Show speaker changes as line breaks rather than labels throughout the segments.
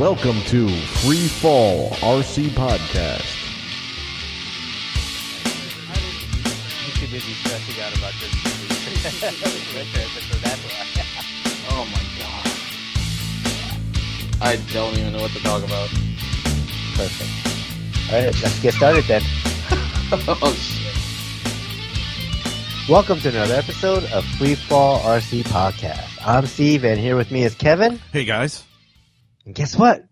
Welcome to Free Fall RC Podcast.
He's too busy stressing out about this. That's why.
Oh my god. I don't even know what to talk about.
Perfect. All right, let's get started then.
oh shit.
Welcome to another episode of Free Fall RC Podcast. I'm Steve, and here with me is Kevin.
Hey guys.
And guess what?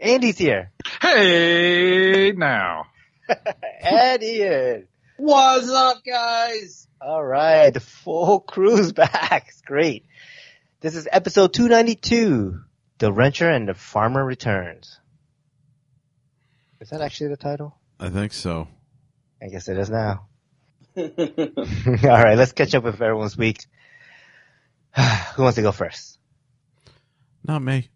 Andy's here.
Hey, now.
and Ian.
What's up, guys?
All right, the full crew's back. It's great. This is episode 292. The Rancher and the Farmer returns. Is that actually the title?
I think so.
I guess it is now. All right, let's catch up with everyone's week. Who wants to go first?
Not me.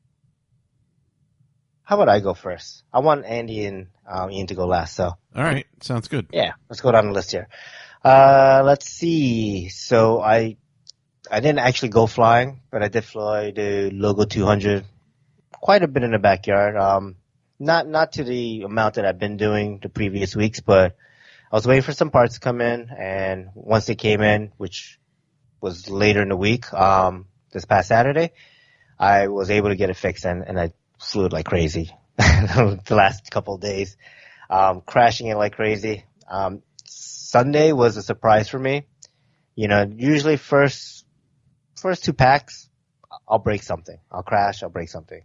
How about I go first? I want Andy and um, Ian to go last, so
All right. Sounds good.
yeah, let's go down the list here. Uh, let's see. So I, I didn't actually go flying, but I did fly the Logo 200 quite a bit in the backyard. Um, not, not to the amount that I've been doing the previous weeks, but I was waiting for some parts to come in and once they came in, which was later in the week, um, this past Saturday, I was able to get it fixed and, and I flew like crazy the last couple of days, um, crashing it like crazy. Um, Sunday was a surprise for me. You know, usually first, first two packs, I'll break something. I'll crash, I'll break something.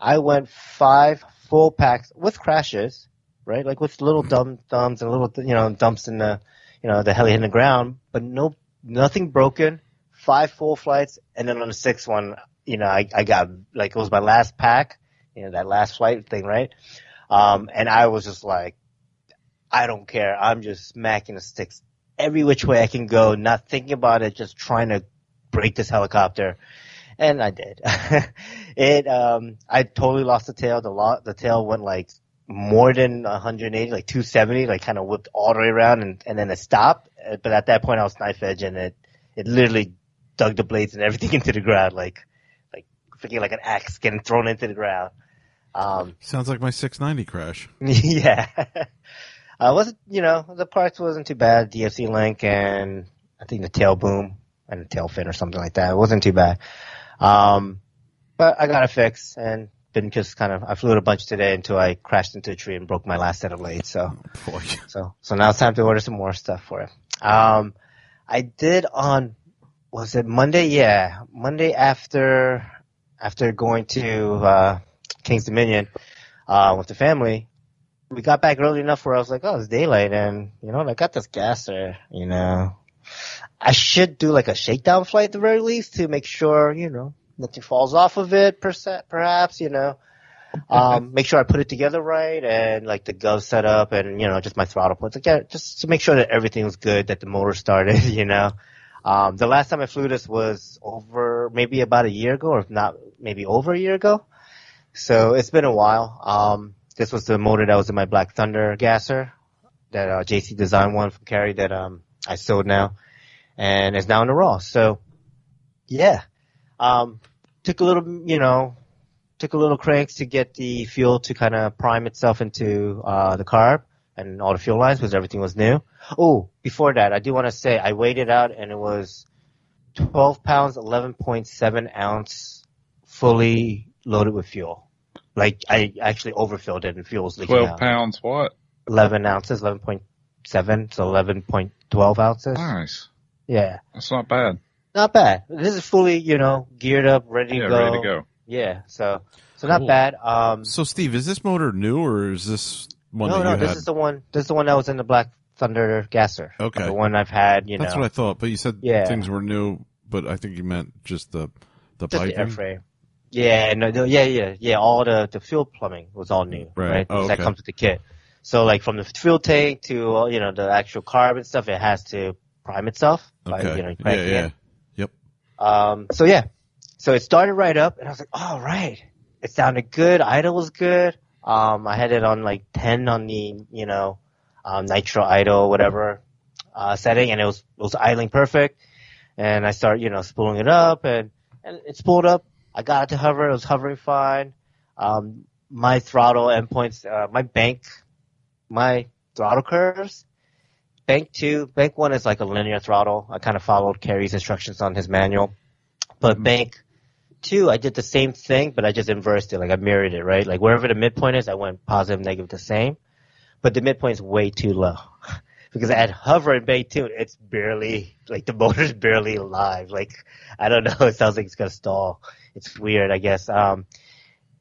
I went five full packs with crashes, right? Like with little dumb thumbs and little, you know, dumps in the, you know, the heli in the ground, but no, nothing broken. Five full flights, and then on the sixth one, you know, I, I got like it was my last pack, you know, that last flight thing, right? Um, and I was just like, I don't care. I'm just smacking the sticks every which way I can go, not thinking about it, just trying to break this helicopter. And I did. it, um, I totally lost the tail. The the tail went like more than 180, like 270, like kind of whipped all the way around and, and then it stopped. Uh, But at that point I was knife edge and it, it literally dug the blades and everything into the ground, like, like freaking like an axe getting thrown into the ground. Um,
Sounds like my 690 crash.
yeah. Uh, wasn't, you know, the parts wasn't too bad. DFC link and I think the tail boom and the tail fin or something like that. It wasn't too bad. Um, but I got a fix and been just kind of, I flew it a bunch today until I crashed into a tree and broke my last set of blades. So,
Boy.
so, so now it's time to order some more stuff for it. Um, I did on, was it Monday? Yeah. Monday after, after going to, uh, Kings Dominion, uh, with the family, we got back early enough where I was like, oh, it's daylight and, you know, I got this gasser, you know. I should do like a shakedown flight at the very least to make sure, you know, nothing falls off of it, perce- perhaps, you know. Um, make sure I put it together right and like the gov set up and, you know, just my throttle points. Yeah, just to make sure that everything was good, that the motor started, you know. Um, the last time I flew this was over maybe about a year ago or if not maybe over a year ago. So it's been a while. Um, this was the motor that was in my Black Thunder gasser, that uh, JC Design one from Cary that um I sold now, and is now in the raw. So, yeah, um, took a little, you know, took a little cranks to get the fuel to kind of prime itself into uh the carb and all the fuel lines because everything was new. Oh, before that, I do want to say I weighed it out and it was 12 pounds, 11.7 ounce, fully loaded with fuel. Like I actually overfilled it and fuel was leaking
12
out.
pounds what?
11 ounces, 11.7, so 11.12 ounces.
Nice.
Yeah.
That's not bad.
Not bad. This is fully, you know, geared up, ready
Yeah,
to go.
Yeah, ready to go.
Yeah, so, so not
Cool.
bad. Um,
So Steve, is this motor new or is this one
no,
that
no,
you
this
had?
is the one, this is the one that was in the Black Thunder gasser.
Okay.
The one I've had, you
That's
know, That's
what I thought, but you said
Yeah.
things were new, but I think you meant just the the
just the airframe. Yeah, no, no, yeah, yeah, yeah. All the the fuel plumbing was all new,
Right.
right?
Oh,
Because That comes with the kit. So like from the fuel tank to uh, you know the actual carb and stuff, it has to prime itself by
Okay.
you know
yeah,
cranking
yeah.
it.
Yep.
Um, so yeah, so it started right up, and I was like, all right, it sounded good. Idle was good. Um, I had it on like ten on the you know um, nitro idle whatever uh, setting, and it was it was idling perfect. And I start you know spooling it up, and and it spooled up. I got it to hover. It was hovering fine. Um, my throttle endpoints, uh, my bank, my throttle curves. Bank two, bank one is like a linear throttle. I kind of followed Kerry's instructions on his manual. But bank two, I did the same thing, but I just inversed it. Like I mirrored it, right? Like wherever the midpoint is, I went positive, negative, the same. But the midpoint is way too low. Because at hover and bay two, it's barely, like the motor's barely alive. Like, I don't know, it sounds like it's gonna stall. It's weird, I guess. Um,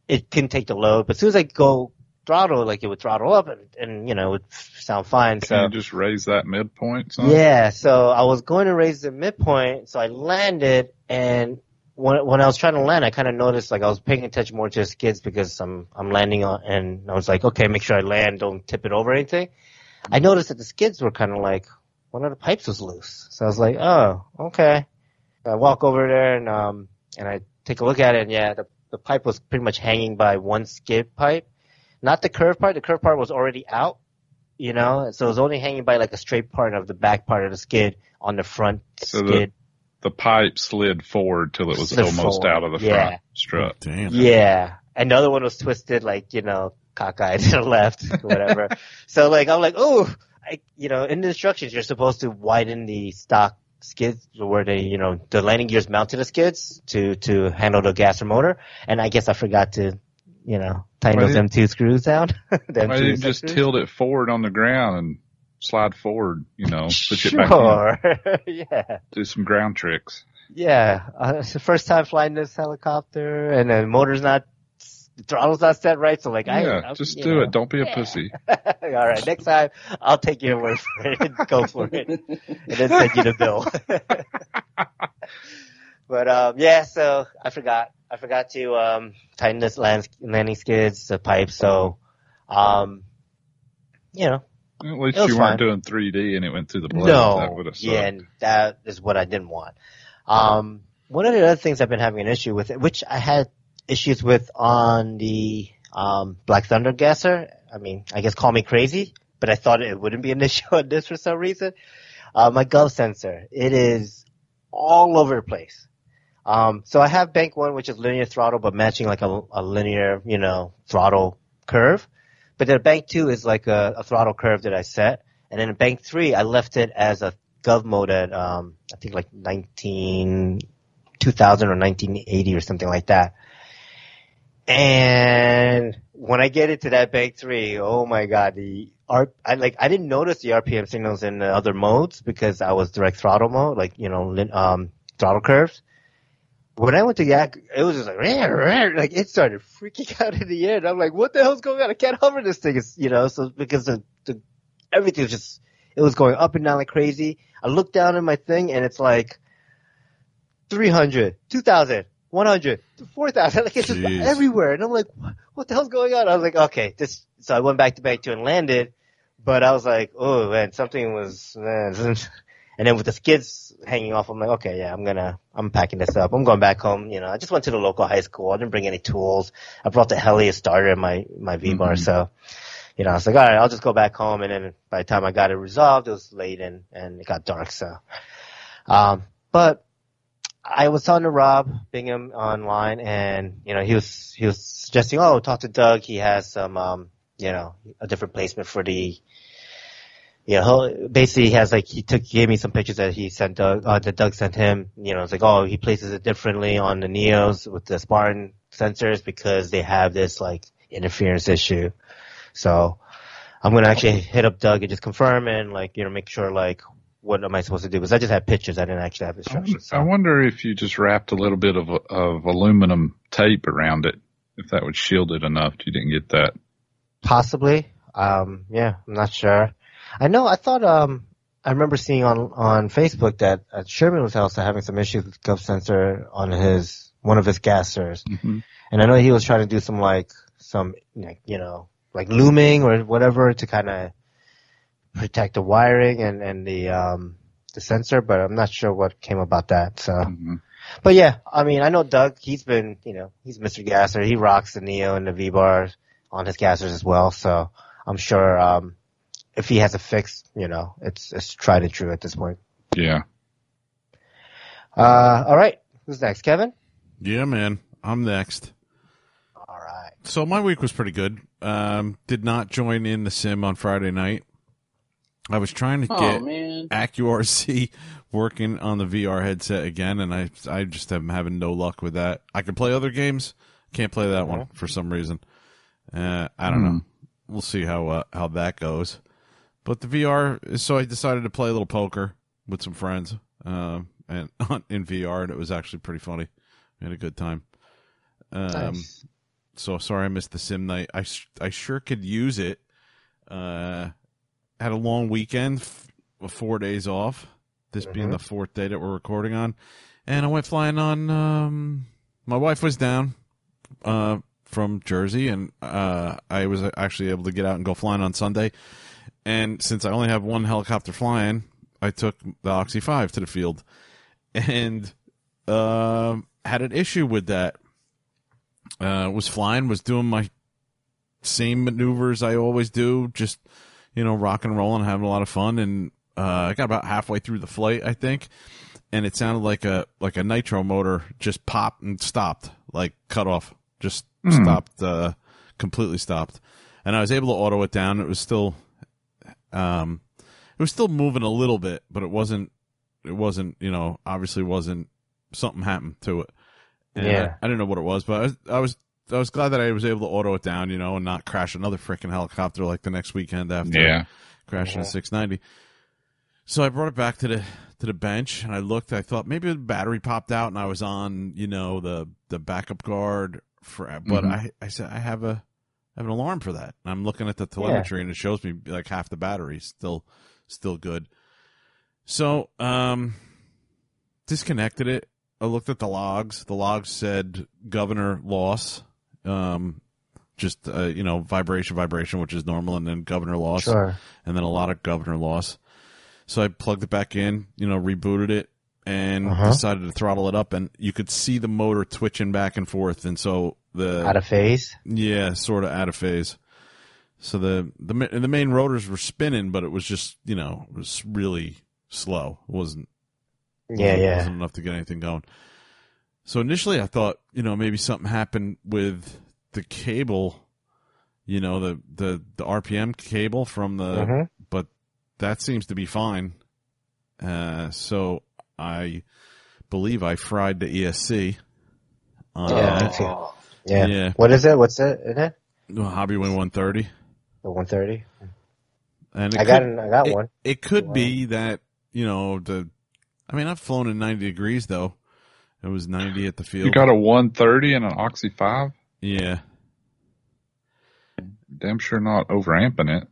it can take the load, but as soon as I go throttle, like it would throttle up and, and you know, it would sound fine.
Can
So
you just raise that midpoint? Son?
yeah, so I was going to raise the midpoint, so I landed, and when when I was trying to land, I kind of noticed like I was paying attention more to the skids because I'm I'm landing on, and I was like, okay, make sure I land, don't tip it over or anything. I noticed that the skids were kind of like one of the pipes was loose, so I was like, oh, okay. I walk over there and um and I take a look at it, and yeah, the the pipe was pretty much hanging by one skid pipe, not the curved part. The curved part was already out you know, so it was only hanging by like a straight part of the back part of the skid on the front
So the-
skid.
The pipe slid forward till it was
Slid
almost
forward,
out of the
yeah.
front strut.
Damn.
yeah, and the other one was twisted, like you know, cockeyed to the left, whatever. so like I'm like, oh, I, you know, in the instructions you're supposed to widen the stock skids where they, you know, the landing gears mount to the skids to to handle the gas or motor, and I guess I forgot to, you know, tighten those M2 screws down. the
Why didn't just
screws.
tilt it forward on the ground and slide forward? You know, push it back in.
Sure, yeah.
Do some ground tricks.
Yeah, uh, it's the first time flying this helicopter, and the motor's not, the throttle's not set right. So like, I
yeah,
I'm-
just do
know.
it. Don't be a
Yeah.
pussy.
All right, next time I'll take your word for it. and Go for it, and then send you the bill. but um, yeah, so I forgot. I forgot to um, tighten this land, landing skids, the pipe. So, um, you know,
At least
It was
you weren't
fine.
doing 3D and it went through the blades. that
No,
would have sucked.
yeah, and that is what I didn't want. Um, one of the other things I've been having an issue with, which I had issues with on the um, Black Thunder gasser. I mean, I guess call me crazy, but I thought it wouldn't be an issue on this for some reason. Uh, my gov sensor, it is all over the place. Um, so I have bank one, which is linear throttle, but matching like a, a linear, you know, throttle curve. But then bank two is like a, a throttle curve that I set. And then bank three, I left it as a gov mode at, um, I think like 19, 2000 or 1980 or something like that. And when I get into that bank three, oh my god, the R, I like, I didn't notice the RPM signals in the other modes because I was direct throttle mode, like, you know, um, throttle curves. When I went to Yak, it was just like, "Rah, rah," like it started freaking out in the air. And I'm like, what the hell's going on? I can't hover this thing. It's, you know, so because the, the, everything was just, it was going up and down like crazy. I looked down at my thing and it's like 300, 2000, 100, to 4000. Like it's just everywhere. And I'm like, what, what the hell's going on? I was like, okay, this, so I went back to bank two and landed, but I was like, oh man, something was, man. And then with the skids hanging off, I'm like, okay, yeah, I'm gonna, I'm packing this up. I'm going back home. You know, I just went to the local high school. I didn't bring any tools. I brought the Heli starter in my, my V-bar.
Mhm.
So, you know, I was like, all right, I'll just go back home. And then by the time I got it resolved, it was late and, and it got dark. So, um, but I was talking to Rob Bingham online and, you know, he was, he was suggesting, oh, talk to Doug. He has some, um, you know, a different placement for the, you know, basically he has like, he took, gave me some pictures that he sent Doug, uh, that Doug sent him. You know, it's like, oh, he places it differently on the Neos with the Spartan sensors because they have this like interference issue. So I'm to actually hit up Doug and just confirm and like, you know, make sure like, what am I supposed to do? Because I just had pictures. I didn't actually have instructions.
I wonder if you just wrapped a little bit of, of aluminum tape around it, if that would shield it enough. You didn't get that.
Possibly. Um, yeah, I'm not sure. I know, I thought, um, I remember seeing on, on Facebook that uh, Sherman was also having some issues with the gov sensor on his, one of his gassers.
hmm
And I know he was trying to do some like, some, like, you know, like looming or whatever to kind of protect the wiring and, and the, um, the sensor, but I'm not sure what came about that. So,
hmm
but yeah, I mean, I know Doug, he's been, you know, he's Mr. Gasser. He rocks the Neo and the V-bars on his gassers as well. So I'm sure, um, if he has a fix, you know, it's, it's tried and true at this point.
Yeah.
Uh, all right. Who's next? Kevin?
Yeah, man. I'm next.
All right.
So my week was pretty good. Um, did not join in the sim on Friday night. I was trying to
Oh
get
man.
AccuRC working on the VR headset again, and I I just am having no luck with that. I can play other games, can't play that one for some reason. Uh, I don't know. We'll see how uh, how that goes. But the VR, so I decided to play a little poker with some friends, um, and in VR, and it was actually pretty funny. We had a good time. Um,
Nice.
so sorry I missed the sim night. I I sure could use it. Uh, had a long weekend, f- with four days off. This being
Mhm.
the fourth day that we're recording on, and I went flying on. Um, my wife was down uh, from Jersey, and uh, I was actually able to get out and go flying on Sunday. And since I only have one helicopter flying, I took the Oxy Five to the field, and um, had an issue with that uh, was flying, was doing my same maneuvers I always do, just you know, rock and roll and having a lot of fun, and uh, I got about halfway through the flight, I think, and it sounded like a like a nitro motor just popped and stopped, like cut off, just
Hmm.
stopped, uh, completely stopped, and I was able to auto it down. It was still, um, it was still moving a little bit, but it wasn't, it wasn't, you know, obviously wasn't something happened to it. And
Yeah.
I, I didn't know what it was, but I was, I was, I was glad that I was able to auto it down, you know, and not crash another freaking helicopter like the next weekend after
Yeah.
crashing a
Mhm.
690. So I brought it back to the to the bench and I looked. I thought maybe the battery popped out and I was on, you know, the the backup guard for. But
Mhm.
I I said I have a I have an alarm for that. And I'm looking at the telemetry and it shows me like half the battery still still good. So um, disconnected it. I looked at the logs. The logs said governor loss. Um, just uh, you know vibration vibration which is normal and then governor loss
Sure.
and then a lot of governor loss. So I plugged it back in, you know, rebooted it, and
Uh-huh.
decided to throttle it up, and you could see the motor twitching back and forth, and so the
Out of phase.
yeah, sort of out of phase. So the the the main rotors were spinning, but it was just you know it was really slow. It wasn't
Yeah, yeah.
wasn't enough to get anything going. So initially, I thought you know maybe something happened with the cable, you know the the the RPM cable from the
Mhm.
but that seems to be fine. Uh, so I believe I fried the ESC on
Yeah,
that.
me. Yeah.
Yeah.
What is it? What's it in it?
Hobbywing 130.
The 130.
And it
I got an, I got
it,
one.
It could
Wow.
be that, you know, the, I mean, I've flown in 90 degrees though. It was 90 at the field.
You got a 130 and an Oxy 5?
yeah.
Damn sure not overamping it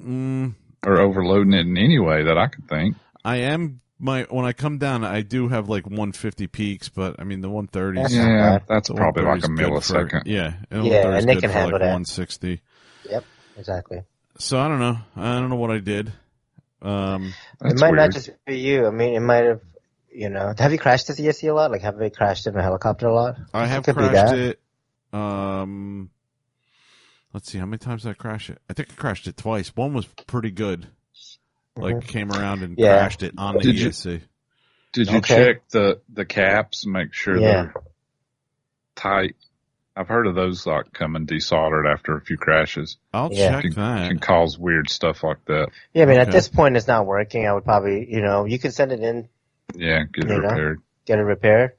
Mm,
or overloading it in any way that I could think.
I am my, when I come down, I do have like 150 peaks, but I mean, the 130s.
Yeah, that's probably like a
130s good for-
millisecond.
yeah. And
Yeah, and they can
for
handle
like
that.
160.
Yep. Exactly.
So I don't know. I don't know what I did. Um,
it might
weird.
not just be you. I mean, it might have, you know, have you crashed this ESC a lot? Like, have they crashed in a helicopter a lot?
I have
could be
crashed
that.
it. Um, let's see how many times did I crash it. I think I crashed it twice. One was pretty good. Like came around and
Mm-hmm. Yeah.
crashed it on the
Did you-
ESC.
Did you
Okay.
check the, the caps and make sure
Yeah.
they're tight? I've heard of those like coming desoldered after a few crashes.
I'll
Yeah.
check
Can,
that.
can cause weird stuff like that.
Yeah, I mean, at this point, it's not working. I would probably, you know, you can send it in,
Yeah, get it
You know?
repaired.
get it repaired.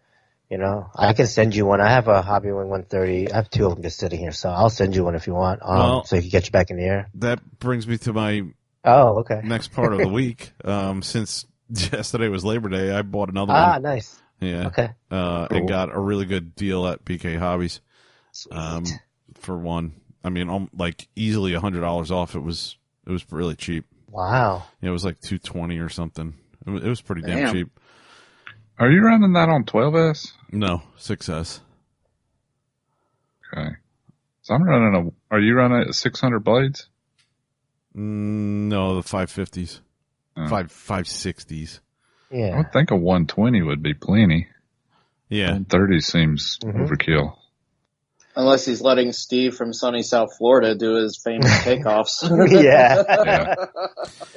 You know, I can send you one. I have a Hobbywing 130. I have two of them just sitting here, so I'll send you one if you want. Um,
Well-
so you can get you back in the air.
That brings me to my
Oh, okay.
next part of the week. Um, since yesterday was Labor Day, I bought another
Ah,
one.
Ah, nice.
Yeah.
Okay.
Uh,
Cool.
and got a really good deal at BK Hobbies.
Sweet.
Um, for one, I mean, um, like easily a hundred dollars off. It was, it was really cheap.
wow.
Yeah, it was like two twenty or something. It was, it was pretty damn
Damn.
cheap.
Are you running that on 12S?
No, success.
Okay. So I'm running a, are you running a 600 blades?
Mm, no, the five fifties,
Oh.
five five sixties.
I
Yeah.
would think a 120 would be plenty.
Yeah,
130 seems
Mhm.
overkill.
Unless he's letting Steve from sunny South Florida do his famous takeoffs.
Yeah.
Yeah.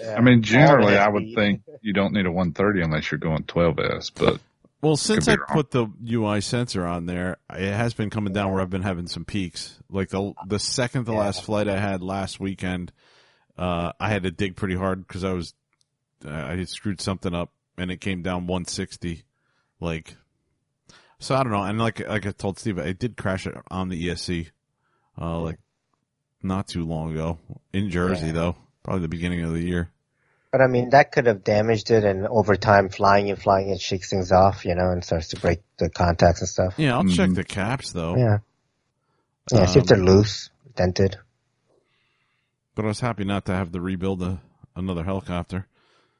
yeah.
I mean, generally, I would think you don't need a 130 unless you're going 12S, but
Well, since I
wrong.
put the UI sensor on there, it has been coming down where I've been having some peaks. Like the the second to last flight I had last weekend, uh, I had to dig pretty hard because I was uh, I had screwed something up and it came down 160. Like, so I don't know. And like like I told Steve, I did crash it on the ESC, uh, like not too long ago in Jersey
Yeah.
though, probably the beginning of the year.
But I mean, that could have damaged it, and over time, flying and flying, it shakes things off, you know, and starts to break the contacts and stuff.
Yeah, I'll check
Mhm.
the caps though.
Yeah. Yeah, see if
Um,
they're loose, dented.
But I was happy not to have to rebuild a, another helicopter.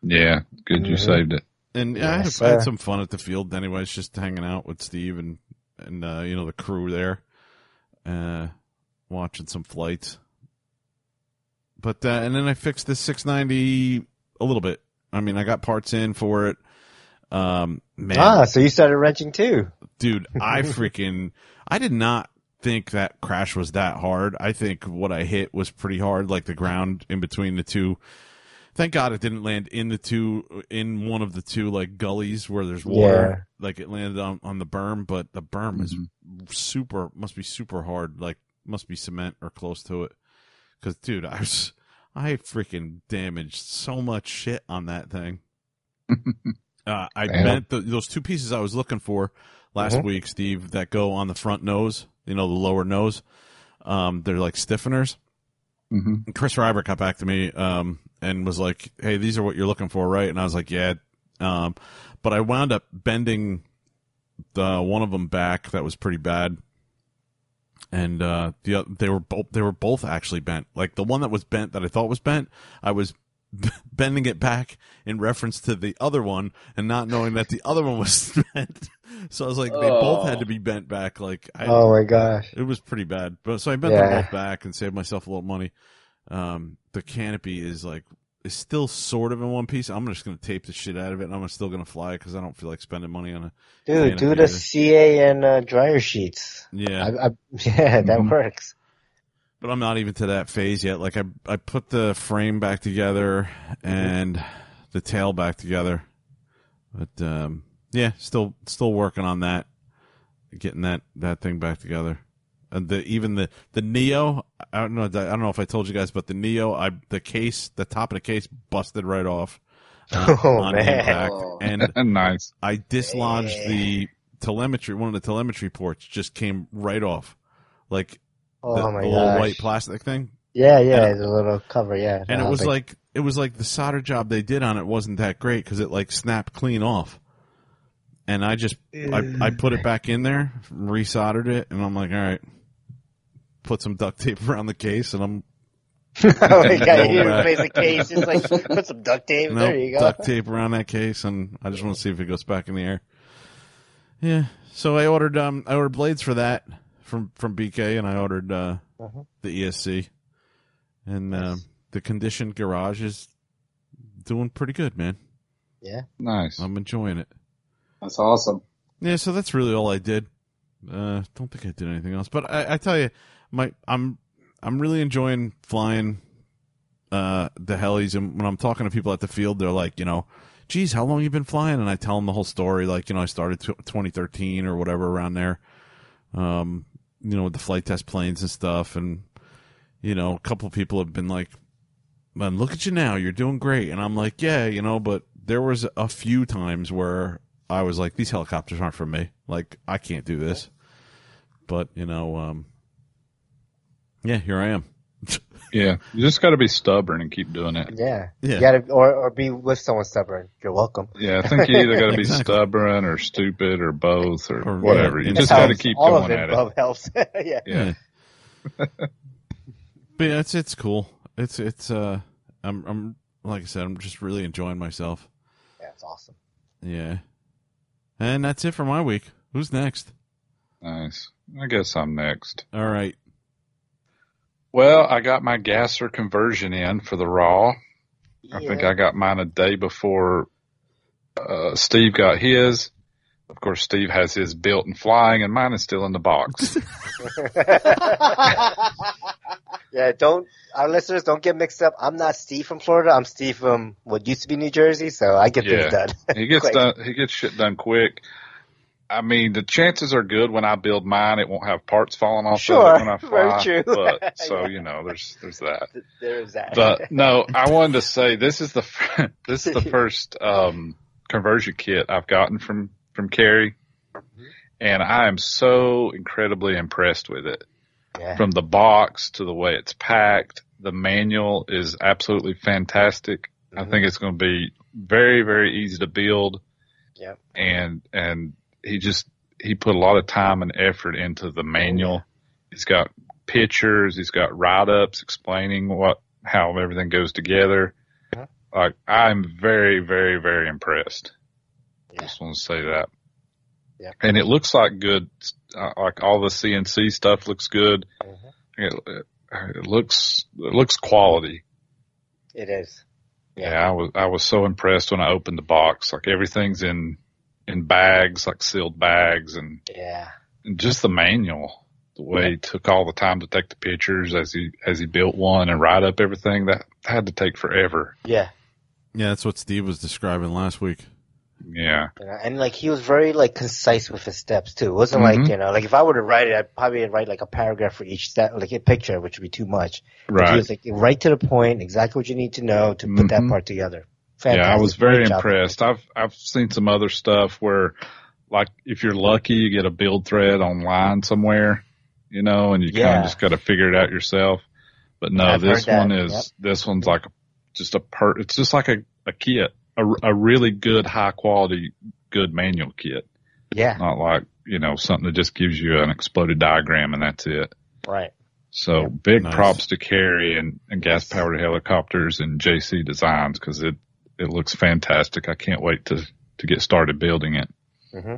Yeah, good you
Mhm.
saved it.
And I, had, I had some fun at the field, anyways, just hanging out with Steve and and uh, you know the crew there, uh, watching some flights. But uh, and then I fixed this 690 a little bit. I mean, I got parts in for it. Um, man,
Ah, so you started wrenching too.
dude, I freaking, I did not think that crash was that hard. I think what I hit was pretty hard, like the ground in between the two. Thank God it didn't land in the two, in one of the two like gullies where there's water. Like it landed on, on the berm, but the berm is super, must be super hard. Like must be cement or close to it. Cause dude, I was, I freaking damaged so much shit on that thing. Uh, I
Damn.
bent the, those two pieces I was looking for last
Mhm.
week, Steve, that go on the front nose, you know, the lower nose. Um, they're like stiffeners.
hmm
Chris Ryber got back to me um, and was like, "Hey, these are what you're looking for, right?" And I was like, "Yeah." Um, but I wound up bending the one of them back that was pretty bad, and uh, the they were both they were both actually bent. Like the one that was bent that I thought was bent, I was bending it back in reference to the other one, and not knowing that the other one was bent. So I was like, they both had
Oh.
to be bent back. Like I,
Oh my gosh.
it was pretty bad. But so I bent them both back and saved myself a little money. Um, the canopy is like is still sort of in one piece. I'm just gonna tape the shit out of it, and I'm still gonna fly it because I don't feel like spending money on it.
Dude, do the
either.
CA and uh, dryer sheets.
Yeah,
I, I, yeah, that
Mhm.
works.
but I'm not even to that phase yet. Like I I put the frame back together and the tail back together, but um, yeah, still still working on that, getting that that thing back together. And the even the the Neo, I don't know, I don't know if I told you guys, but the Neo, I the case, the top of the case busted right off. uh,
Oh,
on
man.
impact.
Oh.
and
nice.
I dislodged
Yeah.
the telemetry. One of the telemetry ports just came right off, like
Oh
the,
my
the little white plastic thing.
Yeah, yeah, the little cover, yeah.
And
Uh,
it was
but-
like it was like the solder job they did on it wasn't that great because it like snapped clean off. And I just I, I put it back in there, resoldered it, and I'm like, all right, put some duct tape around the case, and I'm
oh my god, you
Roll back.
replace the case, just like put some duct tape.
Nope,
there you go.
duct tape around that case, and I just want to see if it goes back in the air. Yeah. So I ordered um I ordered blades for that from from BK, and I ordered uh
Uh-huh.
the ESC, and um,
Nice.
the conditioned garage is doing pretty good, man.
Yeah.
Nice.
I'm enjoying it.
That's awesome.
Yeah. So that's really all I did. Uh, don't think I did anything else, but I, I tell you, my I'm I'm really enjoying flying uh the helis, and when I'm talking to people at the field, they're like, you know, geez, how long you been flying? And I tell them the whole story, like, you know, I started t- 2013 or whatever around there. Um, you know, with the flight test planes and stuff, and you know, a couple people have been like, "Man, look at you now, you're doing great," and I'm like, "Yeah, you know," but there was a few times where I was like, "These helicopters aren't for me. Like, I can't do this." But you know, um, yeah, here I am.
Yeah. You just got to be stubborn and keep doing it.
Yeah.
Yeah.
You gotta, or, or be with someone stubborn. You're welcome.
Yeah. I think you either got to be
Exactly.
stubborn or stupid or both or,
Or-
whatever.
yeah,
You
it
just got to
Helps.
keep
All
going
of
at
it
it.
helps. yeah.
Yeah.
But yeah, it's it's cool. It's it's uh, I'm I'm like I said, I'm just really enjoying myself.
Yeah, it's awesome.
Yeah, and that's it for my week. Who's next?
Nice. I guess I'm next.
All right.
Well, I got my gasser conversion in for the raw. I think I got mine a day before uh, Steve got his. Of course, Steve has his built and flying, and mine is still in the box.
yeah, don't our listeners don't get mixed up. I'm not Steve from Florida. I'm Steve from what used to be New Jersey, so I get
Yeah.
things done.
he gets done. He gets shit done quick. I mean, the chances are good when I build mine, it won't have parts falling off
Sure,
of it when I
very true.
But so
Yeah.
you know, there's there's that.
There's that.
But no, I wanted to say this is the this is the first um, conversion kit I've gotten from from Carrie, and I am so incredibly impressed with it.
yeah.
From the box to the way it's packed, the manual is absolutely fantastic. I
Mhm.
think it's going to be very very easy to build.
Yep.
And and he just he put a lot of time and effort into the manual. He's got pictures. He's got write ups explaining what how everything goes together.
Yeah.
Like I'm very very very impressed.
Yeah.
Just want to say that.
Yeah.
And it looks like good. Uh, like all the CNC stuff looks good.
Mhm.
It, it, it looks it looks quality.
It is.
Yeah.
Yeah.
I was I was so impressed when I opened the box. Like everything's in in bags, like sealed bags, and,
Yeah.
and just the manual. The way he took all the time to take the pictures as he as he built one and write up everything that had to take forever.
Yeah.
Yeah, that's what Steve was describing last week.
Yeah,
You know, and like he was very like concise with his steps too. It wasn't like
Mhm.
you know, like if I were to write it, I'd probably write like a paragraph for each step, like a picture, which would be too much. But He
right.
was like right to the point, exactly what you need to know to put that
Mhm.
part together.
Yeah, I was very
Great job.
impressed. I've I've seen some other stuff where, like, if you're lucky, you get a build thread online somewhere, you know, and you kind of just got to figure it out yourself. But no,
I've
this one is
Yep.
this one's like just a per. It's just like a a kit, a, a really good, high quality, good manual kit.
Yeah.
Not like you know something that just gives you an exploded diagram and that's it.
Right.
So
Yep.
big
Nice.
props to Carrie and, and gas powered helicopters and JC Designs because it, it looks fantastic. I can't wait to, to get started building it.
hmm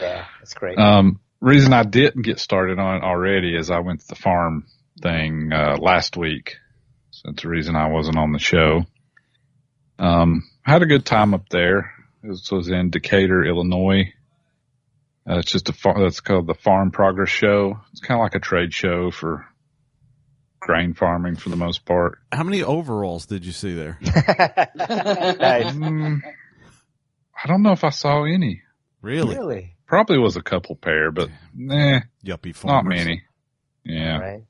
Yeah. That's great.
Um, reason I didn't get started on it already is I went to the farm thing, uh, last week. So that's the reason I wasn't on the show. Um, had a good time up there. This was in Decatur, Illinois. Uh, it's just a far, that's called the Farm Progress Show. It's kind of like a trade show for grain farming for the most part.
How many overalls did you see there?
nice.
Mm, I don't know if I saw any.
Really?
Really?
Probably was a couple pair, but nah,
Yuppie farmers.
not many. Yeah.
Right.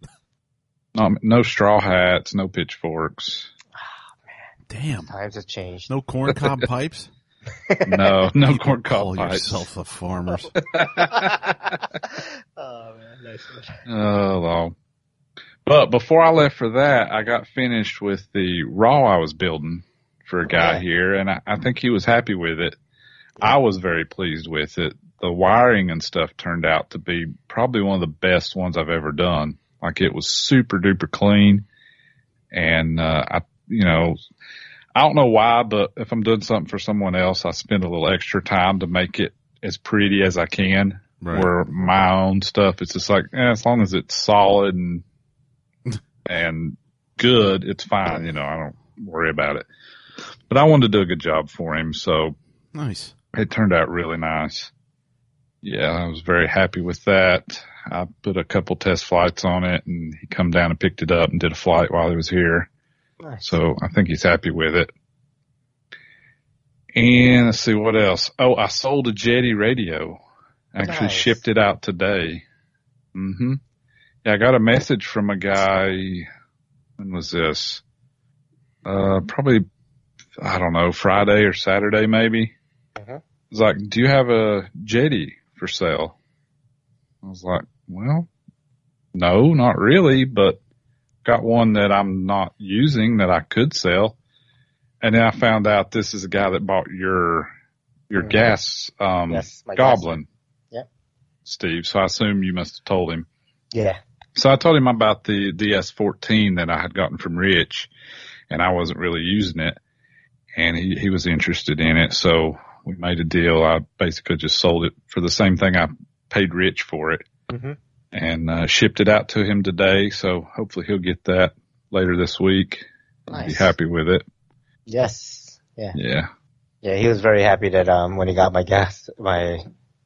Not, no straw hats, no pitchforks. Oh, man.
Damn.
Times have changed.
No corncob pipes?
No, no
You
corn
Call
cob pipes.
yourself a farmers.
oh man, nice one.
Oh, well. But before I left for that, I got finished with the raw I was building for a guy
Yeah.
here, and I, I think he was happy with it. I was very pleased with it. The wiring and stuff turned out to be probably one of the best ones I've ever done. Like it was super duper clean, and uh, I, you know, I don't know why, but if I'm doing something for someone else, I spend a little extra time to make it as pretty as I can.
Right.
Where my own stuff, it's just like, eh, as long as it's solid and and good, it's fine. You know, I don't worry about it. But I wanted to do a good job for him, so
Nice.
it turned out really nice. Yeah, I was very happy with that. I put a couple test flights on it, and he come down and picked it up and did a flight while he was here.
Nice.
So I think he's happy with it. And let's see what else. Oh, I sold a Jeti radio. Actually
Nice.
shipped it out today. hmm Yeah, I got a message from a guy. When was this? Uh, probably, I don't know, Friday or Saturday maybe.
Mhm.
He's like, do you have a Jeti for sale? I was like, well, no, not really, but got one that I'm not using that I could sell. And then I found out this is a guy that bought your, your
Mhm.
gas, um,
Yes,
goblin.
Yep.
Steve. So I assume you must have told him.
Yeah.
So I told him about the DS14 that I had gotten from Rich and I wasn't really using it and he, he was interested in it. So we made a deal. I basically just sold it for the same thing I paid Rich for it
hmm
and uh, shipped it out to him today. So hopefully he'll get that later this week. I'll be happy with it.
Yes. Yeah.
Yeah.
Yeah. He was very happy that um when he got my gas my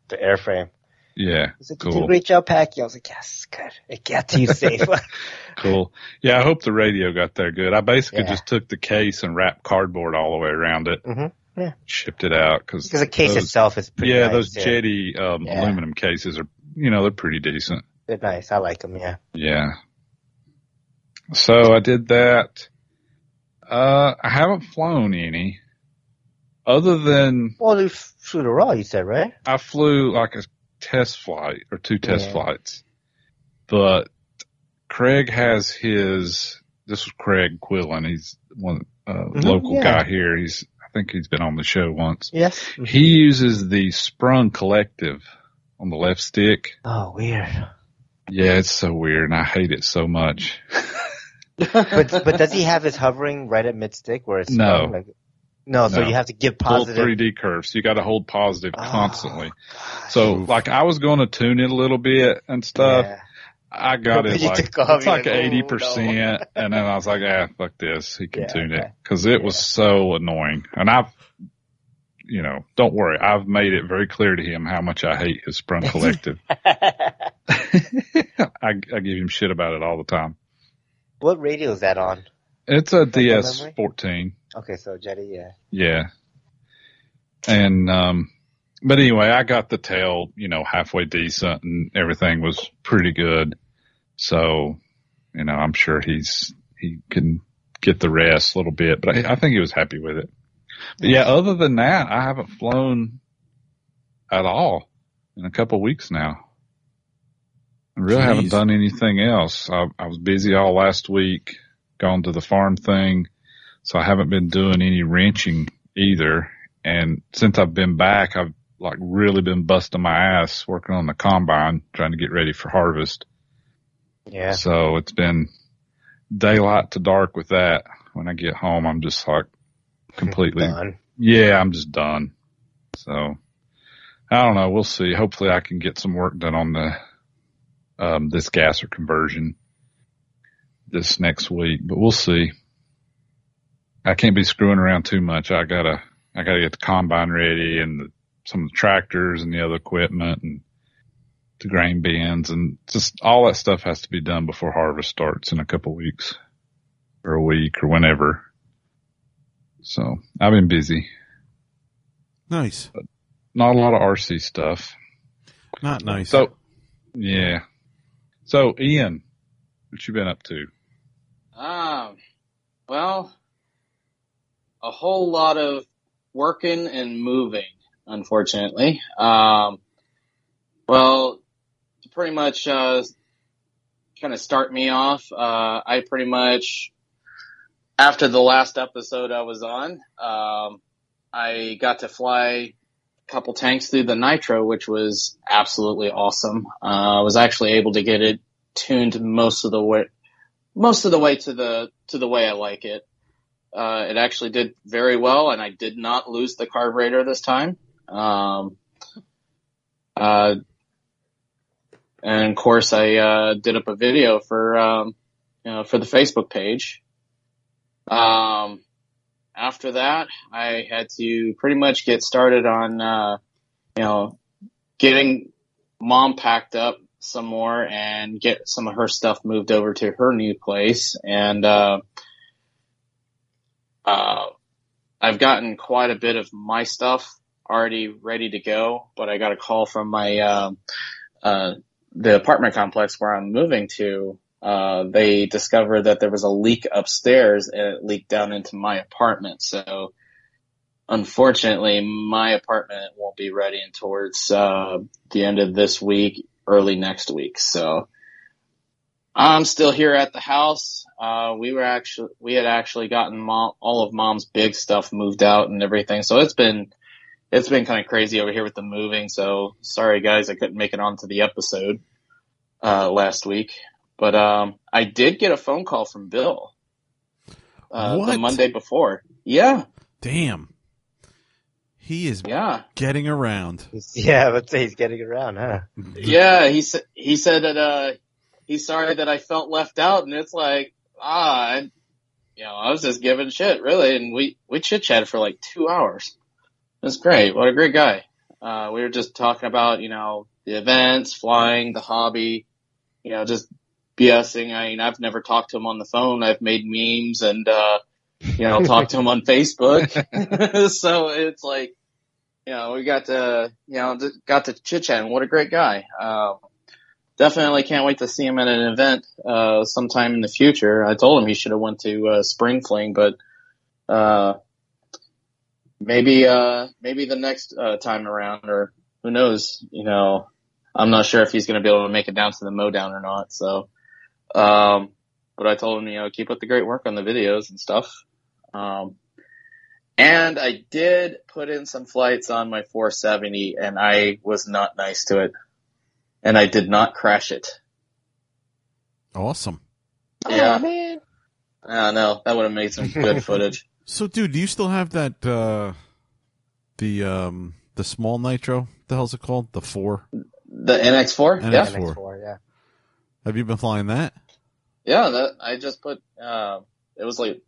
the airframe.
Yeah.
He's like, "You did
Cool.
a great job packing." I was like, "Yes, good. It got to you safe."
Cool. Yeah. I hope the radio got there good. I basically
Yeah.
just took the case and wrapped cardboard all the way around it.
Mm-hmm. Yeah.
shipped it out because
Because the case itself is pretty
yeah,
nice.
those
yeah.
Jeti um,
Yeah.
aluminum cases are you know they're pretty decent.
They're nice. I like them. Yeah.
Yeah. So I did that. Uh, I haven't flown any, other than
Well, you flew to Raw. You said right?
I flew like a test flight or two test
Yeah.
flights, but Craig has his. This was Craig Quillen. He's one uh,
Mhm,
local
yeah.
guy here. He's I think he's been on the show once.
Yes.
He uses the Sprung Collective on the left stick.
Oh, weird.
Yeah, it's so weird, and I hate it so much.
But but does he have his hovering right at mid stick where it's
No.
like, no, so
No.
you have to give
Full
positive
3D curves. You got to hold positive
Oh,
constantly.
gosh.
So,
Oof.
like, I was going to tune it a little bit and stuff.
Yeah.
I got it like it's like
like, "Oh,
eighty percent, and then I was like, ah, fuck this. He can
Yeah,
tune it because it was so annoying. And I've, you know, don't worry, I've made it very clear to him how much I hate his Sprung Collective. I, I give him shit about it all the time.
what radio is that on?
It's a DS
memory?
fourteen.
Okay, so Jeti, yeah.
Yeah. And, um, but anyway, I got the tail, you know, halfway decent and everything was pretty good. So, you know, I'm sure he's, he can get the rest a little bit, but I, I think he was happy with it. But yeah, other than that, I haven't flown at all in a couple of weeks now. I really haven't done anything else. I, I was busy all last week, gone to the farm thing. So I haven't been doing any wrenching either. And since I've been back, I've like really been busting my ass working on the combine, trying to get ready for harvest.
Yeah.
So it's been daylight to dark with that. When I get home, I'm just like completely,
Done.
yeah, I'm just done. So I don't know. We'll see. Hopefully I can get some work done on the, um, this gasser conversion this next week, but we'll see. I can't be screwing around too much. I gotta, I gotta get the combine ready and the, some of the tractors and the other equipment and the grain bins and just all that stuff has to be done before harvest starts in a couple weeks or a week or whenever. So I've been busy.
Nice.
Not a lot of RC stuff.
Not nice.
So, yeah. So Ian, what you been up to?
Um, well, a whole lot of working and moving, unfortunately. Um, well, to pretty much, uh, kind of start me off, uh, I pretty much, after the last episode I was on, um, I got to fly a couple tanks through the Nitro, which was absolutely awesome. Uh, I was actually able to get it tuned most of the way, most of the way to the to the way I like it. Uh, it actually did very well, and I did not lose the carburetor this time. Um, uh, and of course, I uh, did up a video for um, you know for the Facebook page. Um, after that, I had to pretty much get started on uh, you know getting mom packed up some more and get some of her stuff moved over to her new place. And, uh, uh, I've gotten quite a bit of my stuff already ready to go, but I got a call from my, um, uh, the apartment complex where I'm moving to. Uh, they discovered that there was a leak upstairs and it leaked down into my apartment. So unfortunately, my apartment won't be ready in towards, uh, the end of this week early next week. So I'm still here at the house. Uh, we were actually, we had actually gotten mom, all of mom's big stuff moved out and everything. So it's been, it's been kind of crazy over here with the moving. So sorry guys, I couldn't make it onto the episode, uh, last week, but, um, I did get a phone call from Bill, uh, the Monday before. Yeah.
Damn. He is
Yeah.
getting around.
Yeah, but say he's getting around, huh?
Yeah, he said he said that uh he's sorry that I felt left out, and it's like ah, I, you know, I was just giving shit really, and we we chit chatted for like two hours. It was great. What a great guy. Uh, we were just talking about you know the events, flying, the hobby, you know, just BSing. I mean, I've never talked to him on the phone. I've made memes and uh you know, talk to him on Facebook. so it's like, you know, we got to, you know, got to chit chat. What a great guy. Uh, definitely can't wait to see him at an event uh, sometime in the future. I told him he should have went to uh, Spring Fling, but uh, maybe uh, maybe the next uh, time around, or who knows? You know, I'm not sure if he's going to be able to make it down to the Modown or not. So, um, but I told him, you know, keep up the great work on the videos and stuff. Um, and I did put in some flights on my 470, and I was not nice to it and I did not crash it.
Awesome.
Yeah.
Oh, man.
I don't know that would have made some good footage.
So, dude, do you still have that uh the um the small nitro? The hell's it called? The four.
The NX4,
NX4.
yeah,
NX4, yeah.
Have you been flying that?
yeah. That I just put. Uh, it was like a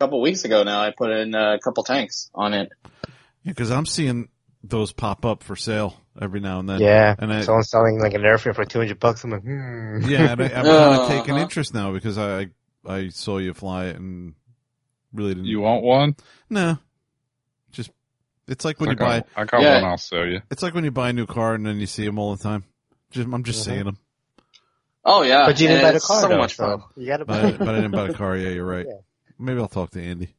couple weeks ago now. I put in a couple tanks on it.
Yeah, because I'm seeing those pop up for sale every now and then.
Yeah.
And I,
Someone's selling like an airfare for 200 bucks. I'm like, hmm.
yeah, and I, I'm kind
Uh-huh.
of taking interest now because I I saw you fly it and really didn't.
You want one?
no, just it's like when
I
you buy
I got
Yeah.
one. I'll sell you.
it's like when you buy a new car and then you see them all the time. Just I'm just
Mhm.
seeing them,
Oh yeah,
But you didn't
and
buy the
it's
car
So
though,
much
so
fun.
You gotta
but
buy
I, but I didn't buy a car. Yeah, you're right.
Yeah.
Maybe I'll talk to Andy.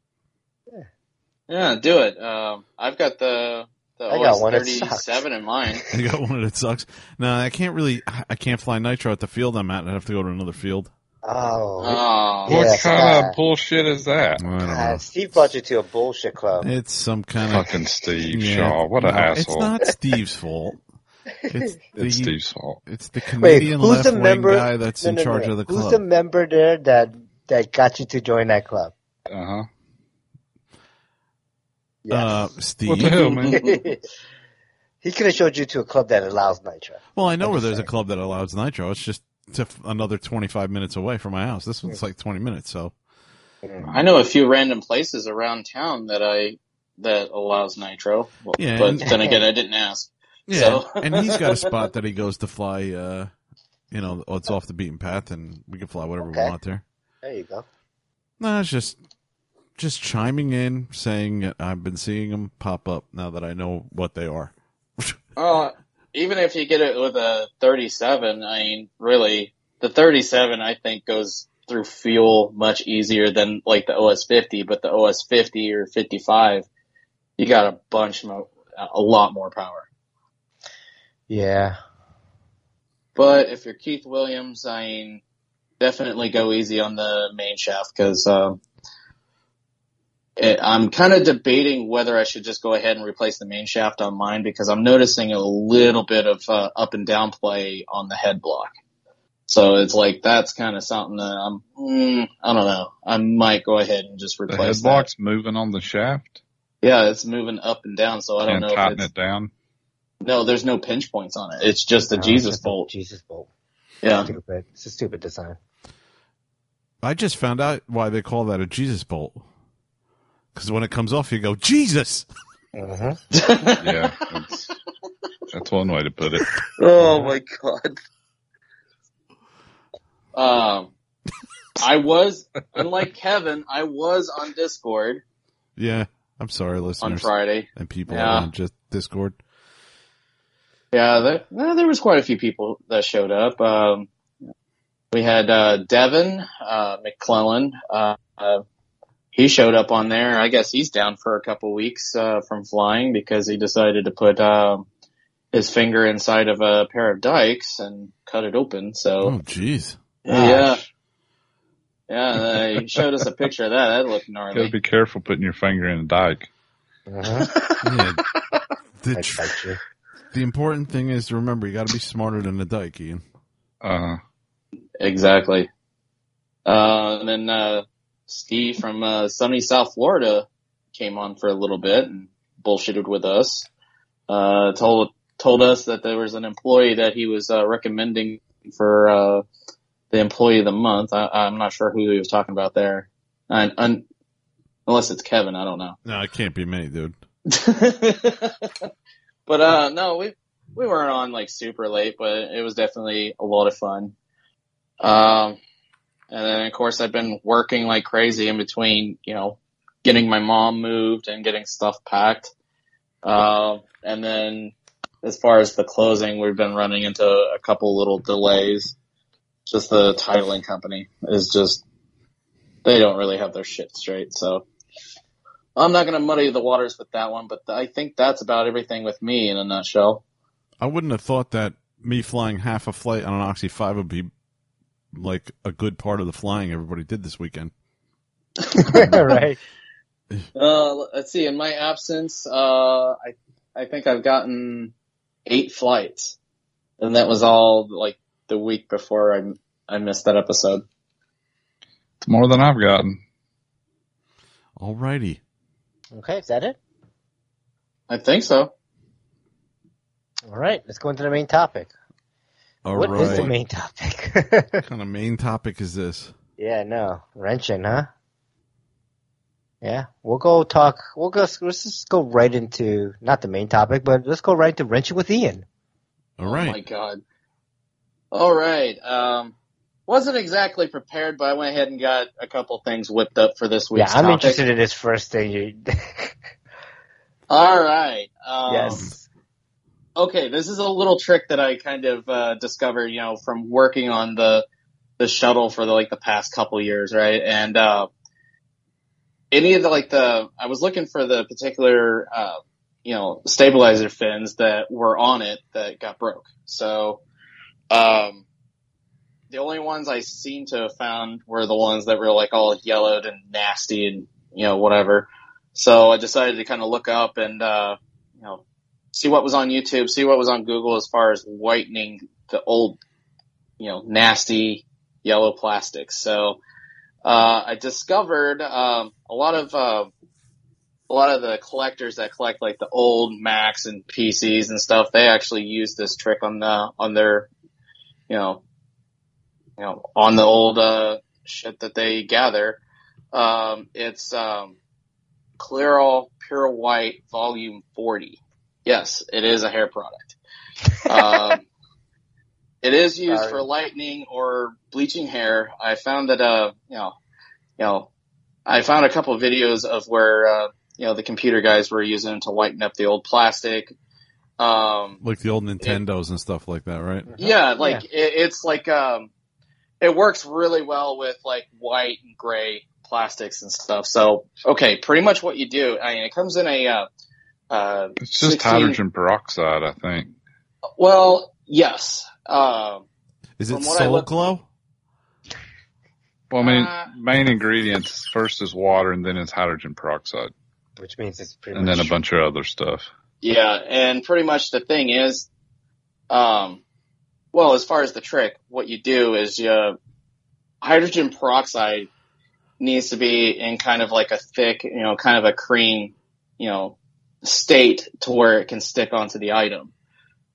Yeah, do it. Um, I've got the the
I got
OS
one,
thirty seven in mine.
I got one that sucks. No, I can't really. I can't fly nitro at the field I'm at. I have to go to another field.
Oh.
Oh,
What
Yes,
kind
uh,
of bullshit is that?
I
God. Steve brought you to a bullshit club.
It's some kind of
Fucking Steve
Yeah.
Shaw. What an
No,
asshole.
It's not Steve's fault. It's the,
It's Steve's fault.
It's the
Wait,
Canadian
who's the
left wing
member?
guy that's
No,
in
no,
charge
no.
of the club.
Who's the member there that that got you to join that club?
Uh huh.
Uh, Steve.
What the hell, man?
he could have showed you to a club that allows nitro.
Well, I know
I'm
where
just
there's a club that allows nitro. It's just to f- another 25 minutes away from my house. This one's like 20 minutes, so
I know a few random places around town that I that allows nitro. Well,
Yeah,
but
and-
then again, I didn't ask.
yeah.
So-
and he's got a spot that he goes to fly. Uh, you know, it's off the beaten path, and we can fly whatever
Okay.
we want there.
There you go.
No, it's just just chiming in, saying I've been seeing them pop up now that I know what they are.
Uh, even if you get it with a 37, I mean, really, the 37 I think goes through fuel much easier than like the OS 50, but the OS 50 or 55, you got a bunch more, a lot more power.
Yeah.
But if you're Keith Williams, I mean, definitely go easy on the main shaft because um, it, I'm kind of debating whether I should just go ahead and replace the main shaft on mine because I'm noticing a little bit of uh, up and down play on the head block. So it's like that's kind of something that I'm. Mm, I don't know. I might go ahead and just replace
The
replace
head
that.
block's moving on the shaft
Yeah, it's moving up and down. So I don't
and
know if
tighten
it's
it down.
no. There's no pinch points on it. It's just a
No,
Jesus
just a
bolt.
Jesus bolt.
Yeah.
Stupid. It's a stupid design.
I just found out why they call that a Jesus bolt. Because when it comes off, you go Jesus.
Mm-hmm.
Yeah, that's, that's one way to put it.
Oh my god. Um, I was unlike Kevin. I was on Discord
Yeah, I'm sorry, listeners.
on Friday.
and people
Yeah.
on just Discord.
Yeah, there, well, there was quite a few people that showed up. Um, we had uh, Devin uh, McClellan. Uh, uh, he showed up on there. I guess he's down for a couple weeks uh, from flying because he decided to put um, his finger inside of a pair of dikes and cut it open. So
Oh, jeez.
yeah, yeah. uh, he showed us a picture of that. That looked gnarly.
Gotta
gnarly.
be careful putting your finger in a dike.
Mm-hmm.
Yeah. the, tr- the important thing is to remember you got to be smarter than the dike, Ian.
Uh,
Exactly. Uh, and then, uh, Steve from, uh, sunny South Florida came on for a little bit and bullshitted with us. Uh, told, told us that there was an employee that he was, uh, recommending for, uh, the employee of the month. I, I'm not sure who he was talking about there. And, un, unless it's Kevin, I don't know.
No, it can't be me, dude.
but uh no, we we weren't on like super late, but it was definitely a lot of fun. Um And then of course I've been working like crazy in between, you know, getting my mom moved and getting stuff packed. Uh, and then as far as the closing, we've been running into a couple little delays. Just the titling company is just, they don't really have their shit straight. So I'm not going to muddy the waters with that one, but I think that's about everything with me in a nutshell.
I wouldn't have thought that me flying half a flight on an Oxy 5 would be like a good part of the flying everybody did this weekend.
right.
Uh, let's see. In my absence, uh, I I think I've gotten eight flights, and that was all like the week before I I missed that episode.
It's more than I've gotten.
Alrighty.
Okay, is that it?
I think so.
All right, let's go into the main topic.
All
What
right.
is the main topic?
What kind of main topic is this?
yeah, no, wrenching, huh? Yeah, we'll go talk. We'll go. Let's just go right into not the main topic, but let's go right into wrenching with Ian.
All right.
Oh my god. All right. Um, wasn't exactly prepared, but I went ahead and got a couple things whipped up for this
week.
Yeah,
I'm
topic.
interested in this first thing. You,
All right. Um,
yes.
Okay, this is a little trick that I kind of uh, discovered, you know, from working on the the shuttle for the, like the past couple years, right? And uh, any of the like the I was looking for the particular uh, you know stabilizer fins that were on it that got broke. So um, the only ones I seem to have found were the ones that were like all yellowed and nasty and you know whatever. So I decided to kind of look up and uh, you know see what was on YouTube, see what was on Google as far as whitening the old, you know, nasty yellow plastics. So, uh, I discovered, um, a lot of, uh, a lot of the collectors that collect like the old Macs and PCs and stuff, they actually use this trick on the, on their, you know, you know, on the old, uh, shit that they gather. Um, it's, um, Clairol Pure White Volume 40. Yes, it is a hair product. um, it is used
Sorry.
for lightening or bleaching hair. I found that, uh, you know, you know, I found a couple of videos of where, uh, you know, the computer guys were using it to lighten up the old plastic. Um,
Like the old Nintendos and stuff like that, right?
yeah, like It, it's like, um, it works really well with like white and gray plastics and stuff. So, okay, pretty much what you do, I mean, it comes in a, uh, uh,
It's just
16
hydrogen peroxide, I think.
well, yes. Um,
Is it
what I
Soul
look-
Glow?
Well, I mean,
Uh,
main ingredients first is water, and then it's hydrogen peroxide,
Which means it's pretty
and
much.
then a bunch of other stuff.
Yeah, and pretty much the thing is, um, well, as far as the trick, what you do is you, hydrogen peroxide needs to be in kind of like a thick, you know, kind of a cream, you know, state to where it can stick onto the item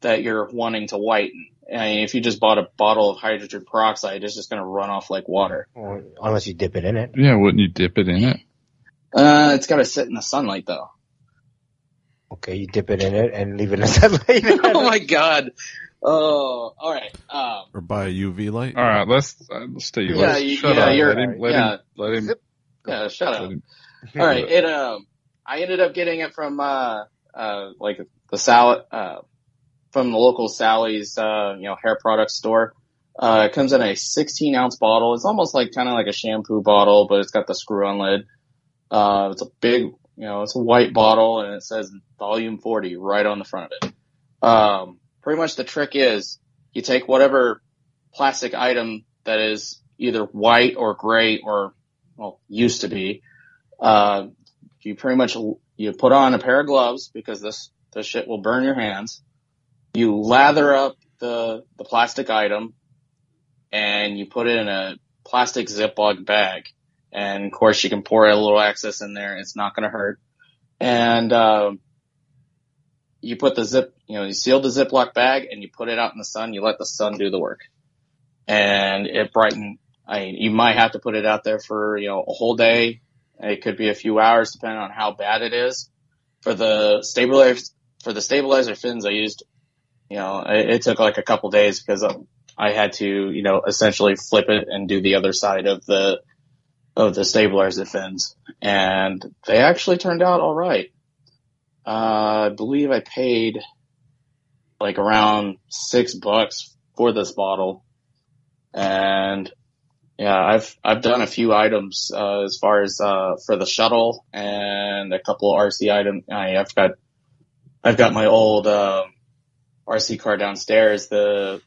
that you're wanting to whiten. I mean, if you just bought a bottle of hydrogen peroxide, it's just going to run off like water.
Or- unless you dip it in it.
Yeah, wouldn't you dip it in it?
Uh, it's got to sit in the sunlight though.
Okay, you dip it in it and leave it in the sunlight.
oh my god. Oh, all right. Um,
Or buy a UV light?
All right, let's uh, let's stay.
Yeah,
let's
you-
shut
yeah,
up.
you're-
let him, let
yeah.
him, let him.
Yeah, shut
let
up.
him-
All right. It um, I ended up getting it from uh, uh, like the Sal uh, from the local Sally's uh, you know, hair product store. Uh, it comes in a 16 ounce bottle. It's almost like kind of like a shampoo bottle, but it's got the screw on lid. Uh, it's a big, you know, it's a white bottle and it says volume 40 right on the front of it. Um, pretty much the trick is you take whatever plastic item that is either white or gray or, well, used to be, uh, you pretty much, you put on a pair of gloves because this, this shit will burn your hands. You lather up the, the plastic item and you put it in a plastic Ziploc bag. And of course you can pour a little excess in there. It's not going to hurt. And, um, you put the zip, you know, you seal the Ziploc bag and you put it out in the sun. You let the sun do the work and it brighten. I mean, you might have to put it out there for, you know, a whole day. It could be a few hours depending on how bad it is. For the stabilizer, for the stabilizer fins I used, you know, it, it took like a couple days because I, I had to, you know, essentially flip it and do the other side of the of the stabilizer fins, and they actually turned out all right. Uh, I believe I paid like around six bucks for this bottle, and yeah, I've I've done a few items uh, as far as uh, for the shuttle and a couple of RC items. I, I've got I've got my old um, RC car downstairs, the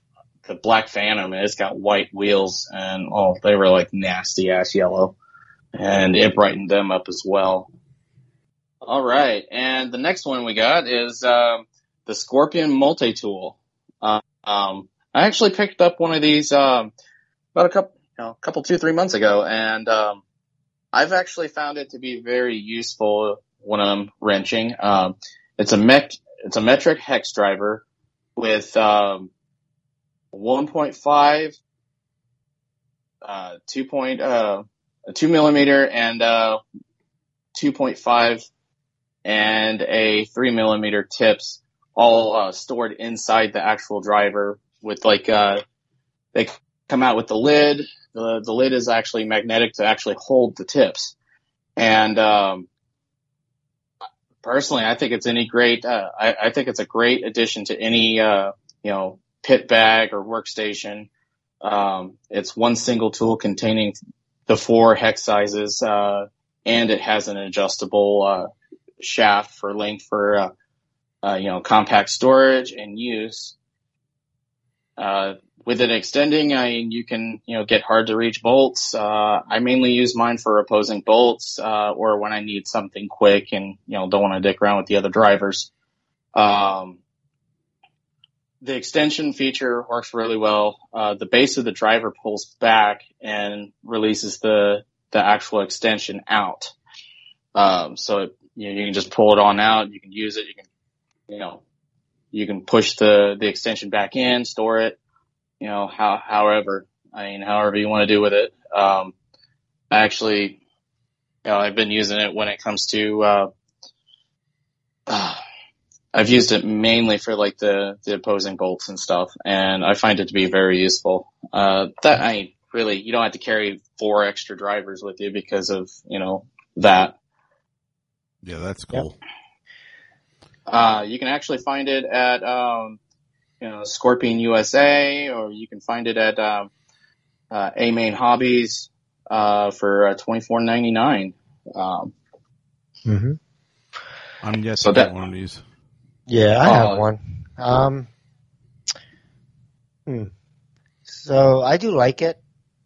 the Black Phantom, and it's got white wheels, and oh, they were like nasty ass yellow, and it brightened them up as well. All right, and the next one we got is um, the Scorpion Multi Tool. Uh, um, I actually picked up one of these um, about a couple, you know, a couple two three months ago, and um, I've actually found it to be very useful when I'm wrenching. Um, it's a mech, it's a metric hex driver with um, 1.5, uh, 2 point, uh, 2 millimeter and uh, 2.5 and a 3 millimeter tips all uh, stored inside the actual driver with like uh, they come out with the lid. The, the lid is actually magnetic to actually hold the tips. And um, personally, I think it's any great. Uh, I, I think it's a great addition to any uh, you know pit bag or workstation. Um, it's one single tool containing the four hex sizes, uh, and it has an adjustable uh, shaft for length for uh, uh, you know compact storage and use. Uh, with it extending, I you can, you know, get hard to reach bolts. Uh, I mainly use mine for opposing bolts, uh, or when I need something quick and, you know, don't want to dick around with the other drivers. Um, the extension feature works really well. Uh, the base of the driver pulls back and releases the, the actual extension out. Um, so it, you, know, you can just pull it on out. You can use it. You can, you know, you can push the, the extension back in, store it you know, how, however, I mean, however you want to do with it. Um, I actually, you know, I've been using it when it comes to, uh, uh, I've used it mainly for like the, the opposing bolts and stuff, and I find it to be very useful. Uh, that, I mean, really, you don't have to carry four extra drivers with you because of, you know, that.
Yeah, that's cool.
Uh, you can actually find it at, um, you know, Scorpion USA, or you can find it at um, uh, AMain Hobbies uh, for uh, twenty four ninety nine. Um,
Mm-hmm.
I'm guessing
So that-
one of these.
Yeah, I
Oh.
have one. Um, hmm. So I do like it.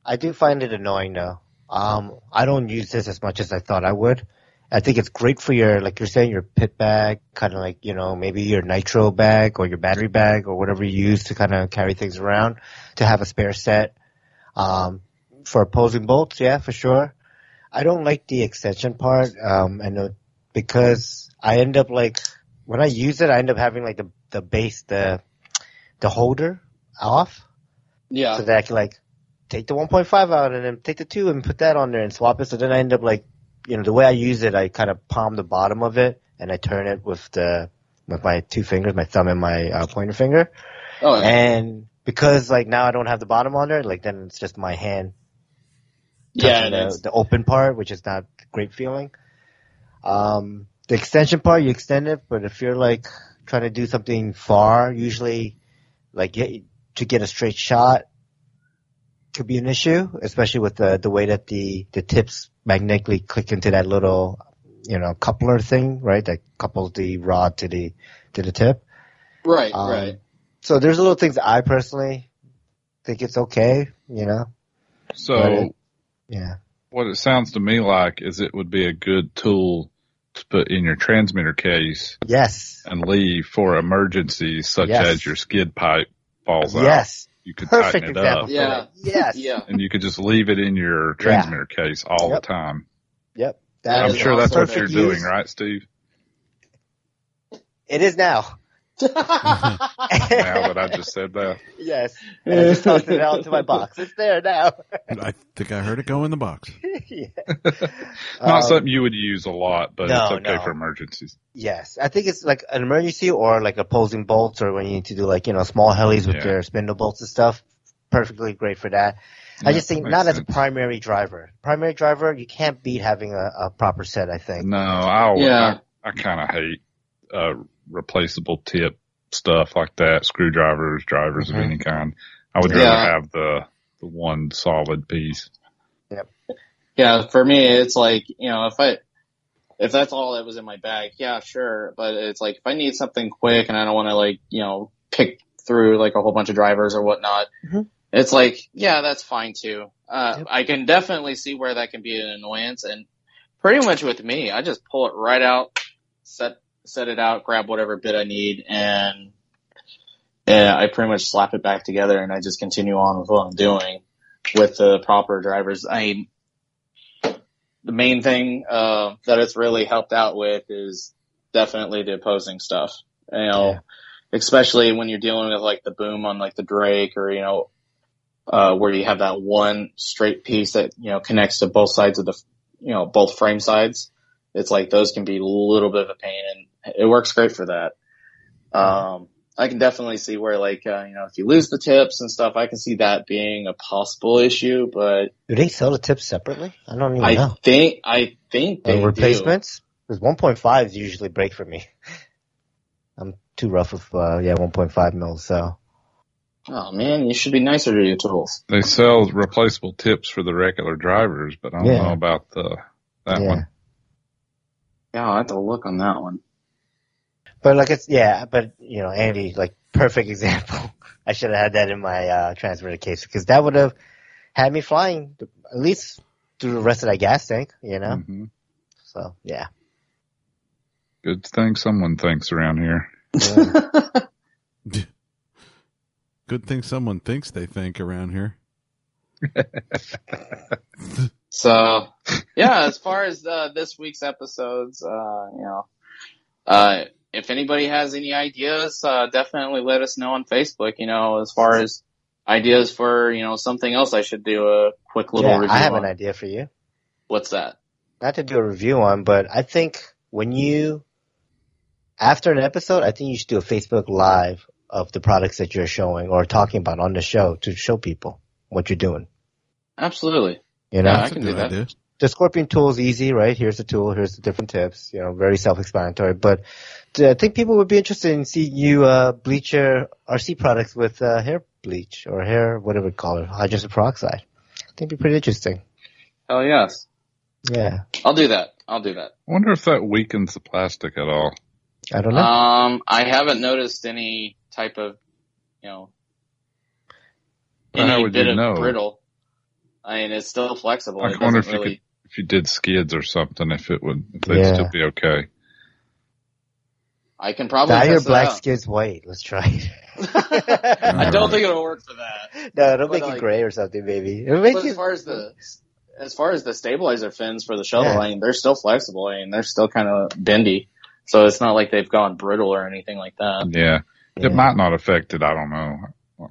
I do find it annoying though. Um, I don't use this as much as I thought I would. I think it's great for your, like you're saying, your pit bag, kind of like, you know, maybe your nitro bag or your battery bag or whatever you use to kind of carry things around to have a spare set. Um, for opposing bolts, yeah, for sure. I don't like the extension part, um, and uh, because I end up like, when I use it, I end up having like the, the base, the, the holder off
yeah,
so that I can like take the 1.5 out and then take the 2 and put that on there and swap it. So then I end up like, you know, the way I use it, I kind of palm the bottom of it and I turn it with the, with my two fingers, my thumb and my uh, pointer finger.
oh, yeah.
And because like now I don't have the bottom on there, like then it's just my hand
yeah,
the, the open part, which is not a great feeling. Um, the extension part, you extend it, but if you're like trying to do something far, usually like get, to get a straight shot could be an issue, especially with the, the way that the, the tips magnetically click into that little, you know, coupler thing, right? That couples the rod to the, to the tip.
right,
Um,
right.
So there's little things that I personally think it's okay, you know?
So
Right. Yeah.
what it sounds to me like is it would be a good tool to put in your transmitter case
Yes.
and leave for emergencies such
Yes.
as your skid pipe falls out.
Yes.
You could
Perfect
tighten it
example.
up
Yeah.
it. Yes.
Yeah,
and you could just leave it in your transmitter case all
Yep.
the time.
Yep.
That
That
I'm
is
is
sure that's what you're doing, right, Steve?
It is now.
Now that I just said that.
yes. And I just tossed it out to my box. It's there now.
I think I heard it go in the box.
yeah.
Not
Um,
something you would use a lot, but
no,
it's okay
no.
for emergencies.
Yes. I think it's like an emergency or like opposing bolts or when you need to do like, you know, small helis with
Yeah.
your spindle bolts and stuff. perfectly great for that. I just think
makes
not as a primary driver. Primary driver, you can't beat having a, a proper set. I think.
No, I always,
Yeah.
I, I kind of hate uh, replaceable tip stuff like that. Screwdrivers, drivers
Mhm.
of any kind. I would
Yeah.
rather have the the one solid piece.
Yeah, for me, it's like, you know, if I, if that's all that was in my bag, yeah, sure. But it's like, if I need something quick and I don't want to like, you know, pick through like a whole bunch of drivers or whatnot,
Mhm.
it's like, yeah, that's fine too. Uh,
Yep.
I can definitely see where that can be an annoyance and pretty much with me, I just pull it right out, set, set it out, grab whatever bit I need and, I pretty much slap it back together and I just continue on with what I'm doing with the proper drivers. I mean, the main thing uh, that it's really helped out with is definitely the opposing stuff. You know,
Yeah.
especially when you're dealing with like the boom on like the Drake or you know, uh, where you have that one straight piece that you know connects to both sides of the, you know, both frame sides. It's like those can be a little bit of a pain, and it works great for that. Um, I can definitely see where like uh, you know if you lose the tips and stuff, I can see that being a possible issue, but
Do they sell the tips separately? I don't even
I
know.
think I think they
And replacements? Because 1.5s usually break for me. I'm too rough with uh, yeah 1.5 mils. So
Oh man, you should be nicer to your tools.
They sell replaceable tips for the regular drivers, but I don't
Yeah.
know about the that
yeah.
one.
Yeah, I'll have to look on that one.
But like it's yeah, but you know, Andy, like perfect example. I should have had that in my uh transmitter case because that would have had me flying at least through the rest of that gas tank, you know.
hmm
So yeah.
Good thing someone thinks around here.
Yeah.
Good thing someone thinks they think around here.
So, yeah, as far as uh, this week's episodes, uh, you know, uh, if anybody has any ideas, uh, definitely let us know on Facebook. You know, as far as ideas for you know something else, I should do a quick little
yeah,
review.
I have
on.
an idea for you.
What's that?
Not to do a review on, but I think when you after an episode, I think you should do a Facebook live of the products that you're showing or talking about on the show to show people what you're doing.
Absolutely.
You know,
Yeah, I can do that.
idea.
The Scorpion tool is easy, right? Here's the tool, here's the different tips, you know, very self-explanatory. But uh, I think people would be interested in seeing you uh, bleach your RC products with uh, hair bleach or hair, whatever we call it, hydrogen peroxide. I think it'd be pretty interesting.
Hell yes,
Yeah,
I'll do that. I'll do that.
I wonder if that weakens the plastic at all.
I don't know.
Um, I haven't noticed any type of, you know,
Well, how
any
would
bit
you
of
know?
brittle. I mean, it's still flexible.
I
It
wonder
doesn't
if you
really.
If you did skids or something, if it would, if they'd
Yeah.
still be okay.
I can probably
Dye your
test it
black
out.
skids white. Let's try it.
I don't think it'll work for that.
no, it'll
But,
make
like-
it gray or something, maybe. It'll make
But
you.
as far as the as far as the stabilizer fins for the shuttle,
Yeah.
I mean, they're still flexible. I mean, they're still kind of bendy, so it's not like they've gone brittle or anything like that.
Yeah.
Yeah.
It might not affect it. I don't know.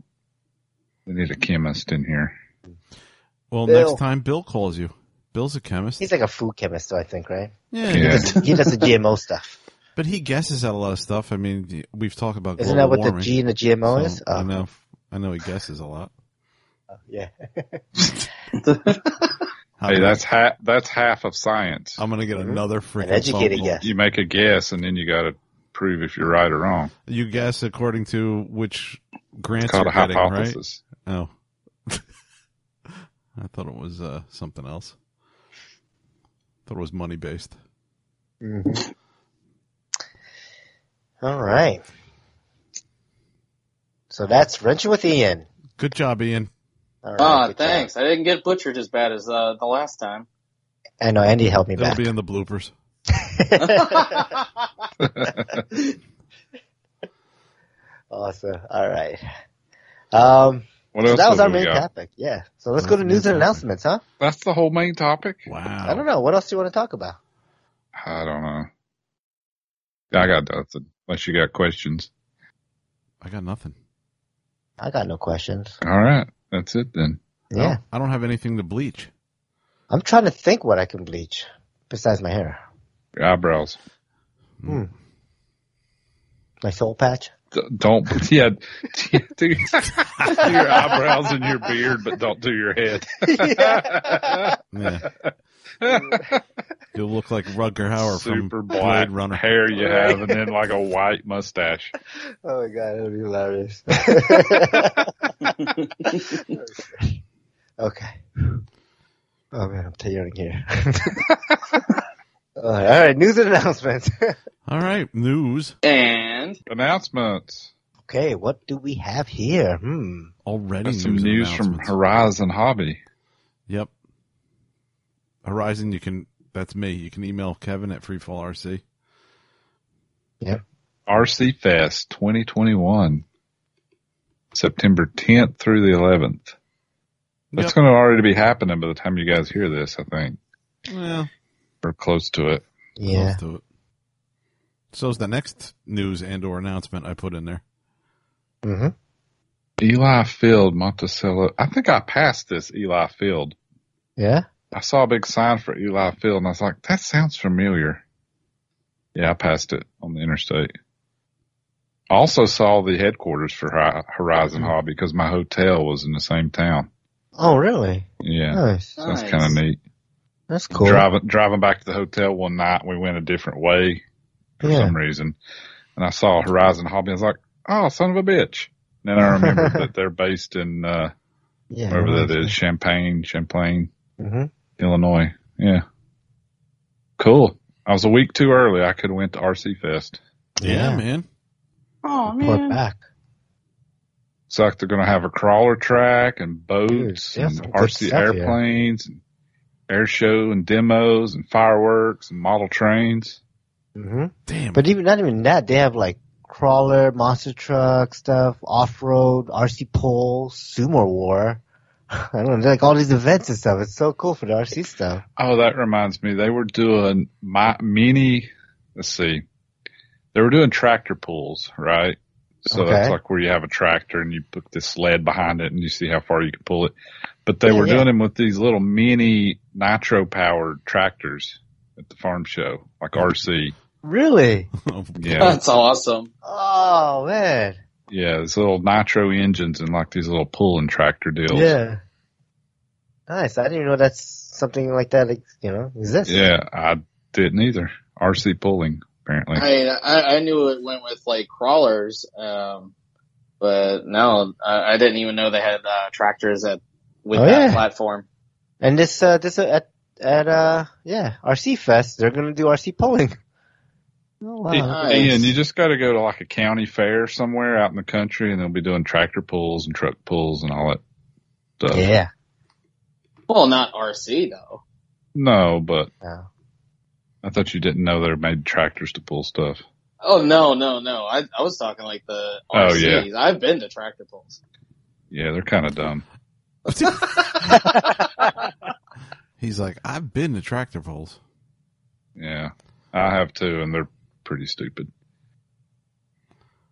We need a chemist in here.
Well,
Bill.
next time Bill calls you. Bill's a chemist.
He's like a food chemist, though, I think, right?
yeah,
He
Yeah.
does, he does the GMO stuff.
but he guesses at a lot of stuff. I mean, we've talked about
Isn't
global
that what
warming.
the G and the GMO
so
is?
I
Oh,
know. I know he guesses a lot.
yeah.
Hey, that's half, that's half of science.
I'm gonna get
Mhm.
another
An
freaking
educated guess.
You make a guess and then you got to prove if you're right or wrong.
You guess according to which grants
It's called
you're
a
getting, right? Oh. I thought it was uh, something else. Thought it was money based.
Mhm. All right. So that's wrenching with Ian.
Good job, Ian.
All right,
Ah,
good job.
thanks. I didn't get butchered as bad as uh, the last time.
I know Andy helped me
It'll
back.
be in the bloopers.
awesome. All right. Um,
What
so
else
that was our main
got?
topic. Yeah. So let's go to news and announcements, huh?
That's the whole main topic?
Wow.
I don't know. What else do you want to talk about?
I don't know. I got nothing. Unless you got questions.
I got nothing.
I got no questions.
All right. That's it then.
I
Yeah.
don't- I don't have anything to bleach.
I'm trying to think what I can bleach besides my hair.
Your eyebrows.
Hmm. My soul patch.
D- don't, yeah, do, do your eyebrows and your beard, but don't do your head.
Yeah. You'll look like Rutger Hauer from Blade Runner.
hair you have, and then like a white mustache.
Oh my god, that'll be hilarious. okay. Oh man, I'm tearing here. All, right, all right, news and announcements.
All right, news
and
Announcements.
okay, what do we have here? Hmm.
already.
Got
News,
some news from. Horizon Hobby.
Yep. Horizon, you can. That's me. You can email Kevin at FreefallRC. Yep.
RC Fest 2021, September 10th through the 11th. That's
Yep.
going to already be happening by the time you guys hear this, I think,
Well,
or close to it.
Yeah.
close to it. So's the next news and or announcement I put in there.
Mm-hmm.
Eli Field, Monticello. I think I passed this Eli Field.
Yeah.
I saw a big sign for Eli Field, and I was like, that sounds familiar. Yeah, I passed it on the interstate. I also saw the headquarters for Hi- Horizon Hobby because my hotel was in the same town.
Oh, really?
Yeah,
Nice.
so that's
Nice.
kind of neat.
That's cool.
Driving driving back to the hotel one night, we went a different way for
Yeah.
some reason, and I saw Horizon Hobby. I was like, "Oh, son of a bitch!" And then I remembered that they're based in uh,
Yeah.
wherever that is, Champaign, Champlain,
Mm-hmm.
Illinois. Yeah, cool. I was a week too early. I could have went to RC Fest.
Yeah,
Yeah.
man.
oh
Report
man,
back.
It's like they're going to have a crawler track and boats
Dude,
and RC
stuff here.
airplanes, and air show and demos and fireworks and model trains.
Mm-hmm.
Damn.
But even not even that, they have like crawler, monster truck stuff, off road, RC pole, sumo war. I don't know, like all these events and stuff. It's so cool for the RC stuff.
Oh, that reminds me. They were doing my mini. Let's see. They were doing tractor pulls, right? So that's like where you have a tractor and you put this sled behind it and you see how far you can pull it. But they
Yeah,
were
yeah.
doing them with these little mini nitro powered tractors at the farm show, like RC.
Really?
Yeah.
that's awesome.
Oh man.
Yeah, these little nitro engines and like these little pulling tractor deals.
Yeah. Nice. I didn't even know that's something like that, like, you know, exists.
Yeah, I didn't either. RC pulling, apparently.
I, I I knew it went with like crawlers, um, but no, I, I didn't even know they had uh, tractors at with
Oh,
that
yeah.
platform.
And this, uh, this, uh, at, at, uh, yeah, RC Fest, they're gonna do RC polling. Oh, wow.
Nice.
Ian, you just got to go to like a county fair somewhere out in the country, and they'll be doing tractor pulls and truck pulls and all that stuff.
Yeah.
Well, not RC though.
No, but
Oh.
I thought you didn't know they made tractors to pull stuff.
Oh no, no, no! I I was talking like the RCs.
Oh,
RCs. I've been to tractor pulls.
Yeah, they're kind of dumb.
He's like, I've been to tractor pulls.
Yeah, I have too, and they're pretty stupid.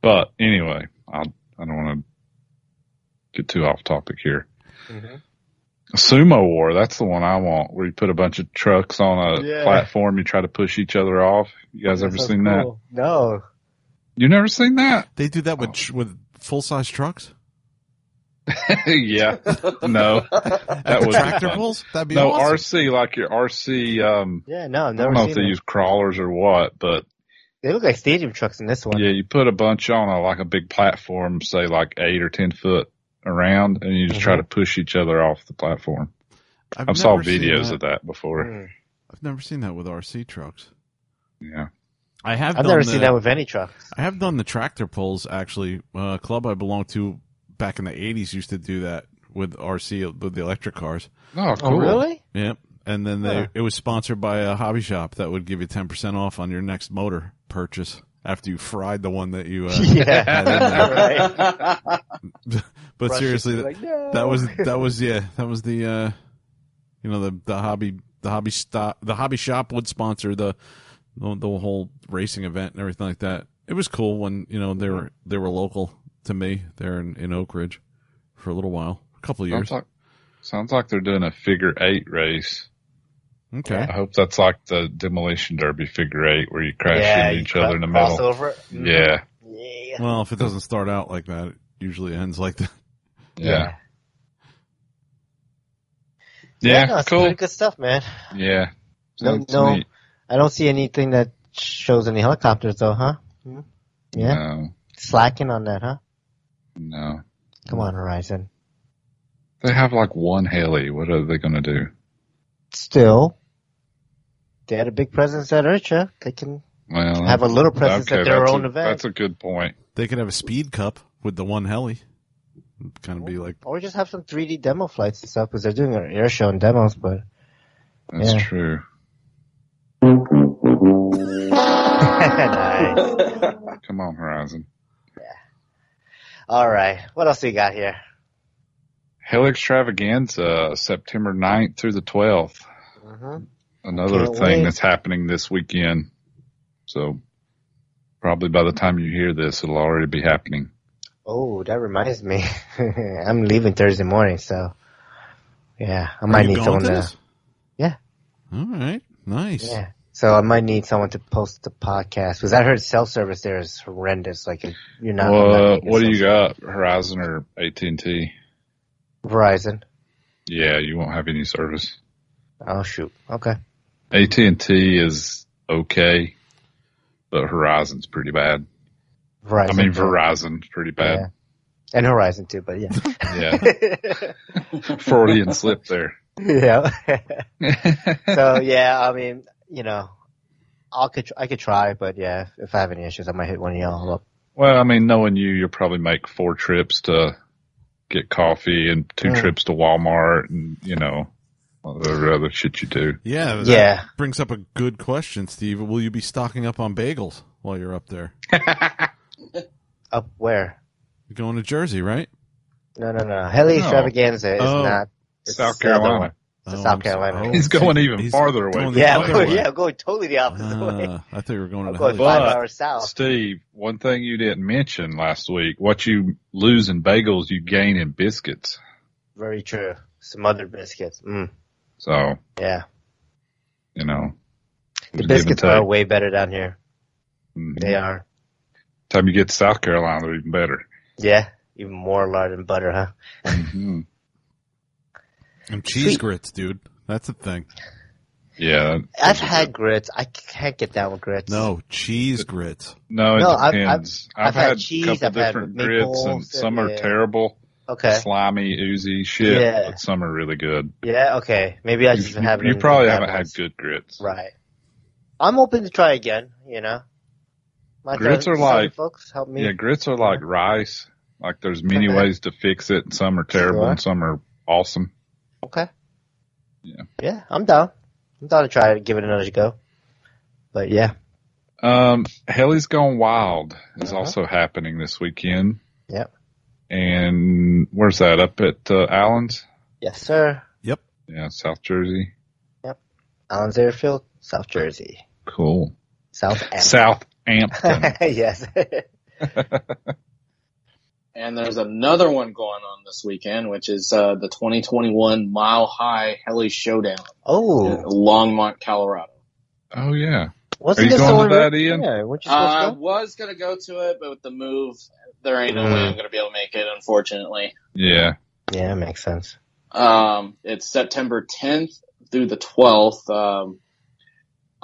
But anyway, I'll, I don't want to get too off topic here.
Mhm.
Sumo War, that's the one I want, where you put a bunch of trucks on a
Yeah.
platform, you try to push each other off. You guys ever
sounds
seen that?
No.
You never seen that?
They do that with
Oh.
with full size trucks.
yeah. No. That
the
would be
tractor pulls. That'd be
No,
awesome.
RC, like your RC, um,
Yeah, no, I've
I don't know
seen
if they
them.
use crawlers or what, but
They look like stadium trucks in this one.
yeah, you put a bunch on a, like a big platform, say like eight or 10 foot around, and you just try
Mhm.
to push each other off the platform.
I've
I've saw videos
that.
of that before.
Mm.
I've never seen that with RC trucks.
Yeah.
I have.
I've
done
never
the,
seen that with any truck.
I have done the tractor pulls actually. Uh, a club I belong to back in the '80s used to do that with RC with the electric cars.
Oh, cool.
Oh, really?
Yep. And then they
Huh.
it was sponsored by a hobby shop that would give you ten percent off on your next motor purchase after you fried the one that you. Uh, had in there.
right.
But
Rush
seriously, that,
like, no.
that was that was yeah that was the uh, you know the the hobby the hobby stop the hobby shop would sponsor the, the the whole racing event and everything like that. It was cool when you know they were they were local to me there in, in Oak Ridge for a little while, a couple of years.
Sounds like, sounds like they're doing a figure eight race.
Okay,
I hope that's like the demolition derby figure eight where you crash
yeah,
into
you
each other in the
cross
middle.
over. Mhm.
Yeah.
Yeah, Yeah.
Well, if it doesn't start out like that, it usually ends like that.
Yeah.
Yeah,
Yeah.
no,
cool.
pretty good stuff, man.
Yeah.
No,
Sounds
no.
neat.
I don't see anything that shows any helicopters though, huh? Yeah.
No.
Slacking on that, huh?
No.
Come on, Horizon.
They have like one heli. What are they going to do?
Still, they had a big presence at IRCHA. They can
Well,
have a little presence
okay,
at their own
a,
event.
That's a good point.
They could have a speed cup with the one heli. Kind of be like,
Or just have some 3D demo flights and stuff because they're doing an air show and demos. But
That's
Yeah.
true.
nice.
Come on, Horizon.
All right, what else do you got here?
Heli Extravaganza, September 9th through the 12th.
hmm
Another
Can't
thing
wait.
that's happening this weekend. So probably by the time you hear this, it'll already be happening.
Oh, that reminds me. I'm leaving Thursday morning, so yeah, I might
Are you
need someone
to
to. Yeah.
All right. Nice.
Yeah. So I might need someone to post the podcast because I heard cell service there is horrendous. Like you're not.
Well, what do you got? Horizon or AT&T?
Verizon.
Yeah, you won't have any service.
Oh shoot. Okay.
AT&T is okay, but Horizon's pretty bad.
Verizon.
I mean,
too.
Verizon's pretty
Yeah.
bad.
And Horizon too, but yeah.
Yeah. Freudian slip there.
yeah. so yeah, I mean, you know, I could I could try, but yeah, if I have any issues, I might hit one of y'all up.
well, I mean, knowing you, you'll probably make four trips to get coffee and two
Mm.
trips to Walmart and, you know, all the other shit you do.
Yeah. that
Yeah.
Brings up a good question, Steve. Will you be stocking up on bagels while you're up there?
Up where?
You're going to Jersey, right?
No, no, no. Heli
No.
Extravaganza is
Oh.
not. It's
South
the other
Carolina.
One. It's
Oh,
South
I'm so-
Carolina.
oh,
He's going even
he's
farther away.
going
Yeah, I'm going,
way.
yeah, I'm going totally the opposite way.
Ah, I thought you were going
I'm
to
going five.
But-
hours south.
Steve, one thing you didn't mention last week, what you lose in bagels, you gain in biscuits.
Very true. Some other biscuits. Mm,
So,
yeah.
you know.
The biscuits are way better down here.
Mhm.
They are.
Time you get to South Carolina, they're even better.
Yeah. Even more lard and butter, huh?
hmm
And cheese
Sweet.
grits, dude. That's a thing.
Yeah.
I've had grits. I can't get down with grits.
No, cheese grits.
No, it
No, I've-
depends. I've,
I've had
had,
cheese,
a couple
I've had
different
maple
grits, and
syrup,
some are
yeah.
terrible,
Okay.
slimy, oozy shit,
Yeah.
but some are really good.
Yeah, okay. Maybe I
You,
just haven't.
you probably
had
haven't had good grits.
Right. I'm open to try again, you know. My
Grits are
some
like-
folks help me.
Yeah, grits are like rice. Like there's many
Okay.
ways to fix it, and some are terrible,
Sure.
and some are awesome.
Okay.
Yeah.
Yeah, I'm down. I'm down to try to give it another go. But yeah.
Um, Heli's Gone Wild is
Uh-huh.
also happening this weekend.
Yep.
And where's that? Up at uh, Allen's?
Yes, sir. Yep.
Yeah, South Jersey. Yep.
Allen's Airfield, South Jersey. Cool. South Am-
Southampton.
yes.
And there's another one going on this weekend, which is uh, the 2021 Mile High Heli Showdown in
oh,
Longmont, Colorado.
oh yeah.
wasn't
Are you going to
one-
that, Ian?
Yeah, weren't you
Uh, I
to go?
was gonna go to it, but with the move, there ain't no way
Mm.
I'm gonna be able to make it, unfortunately.
Yeah.
Yeah, that makes sense.
Um, it's September 10th through the 12th. Um,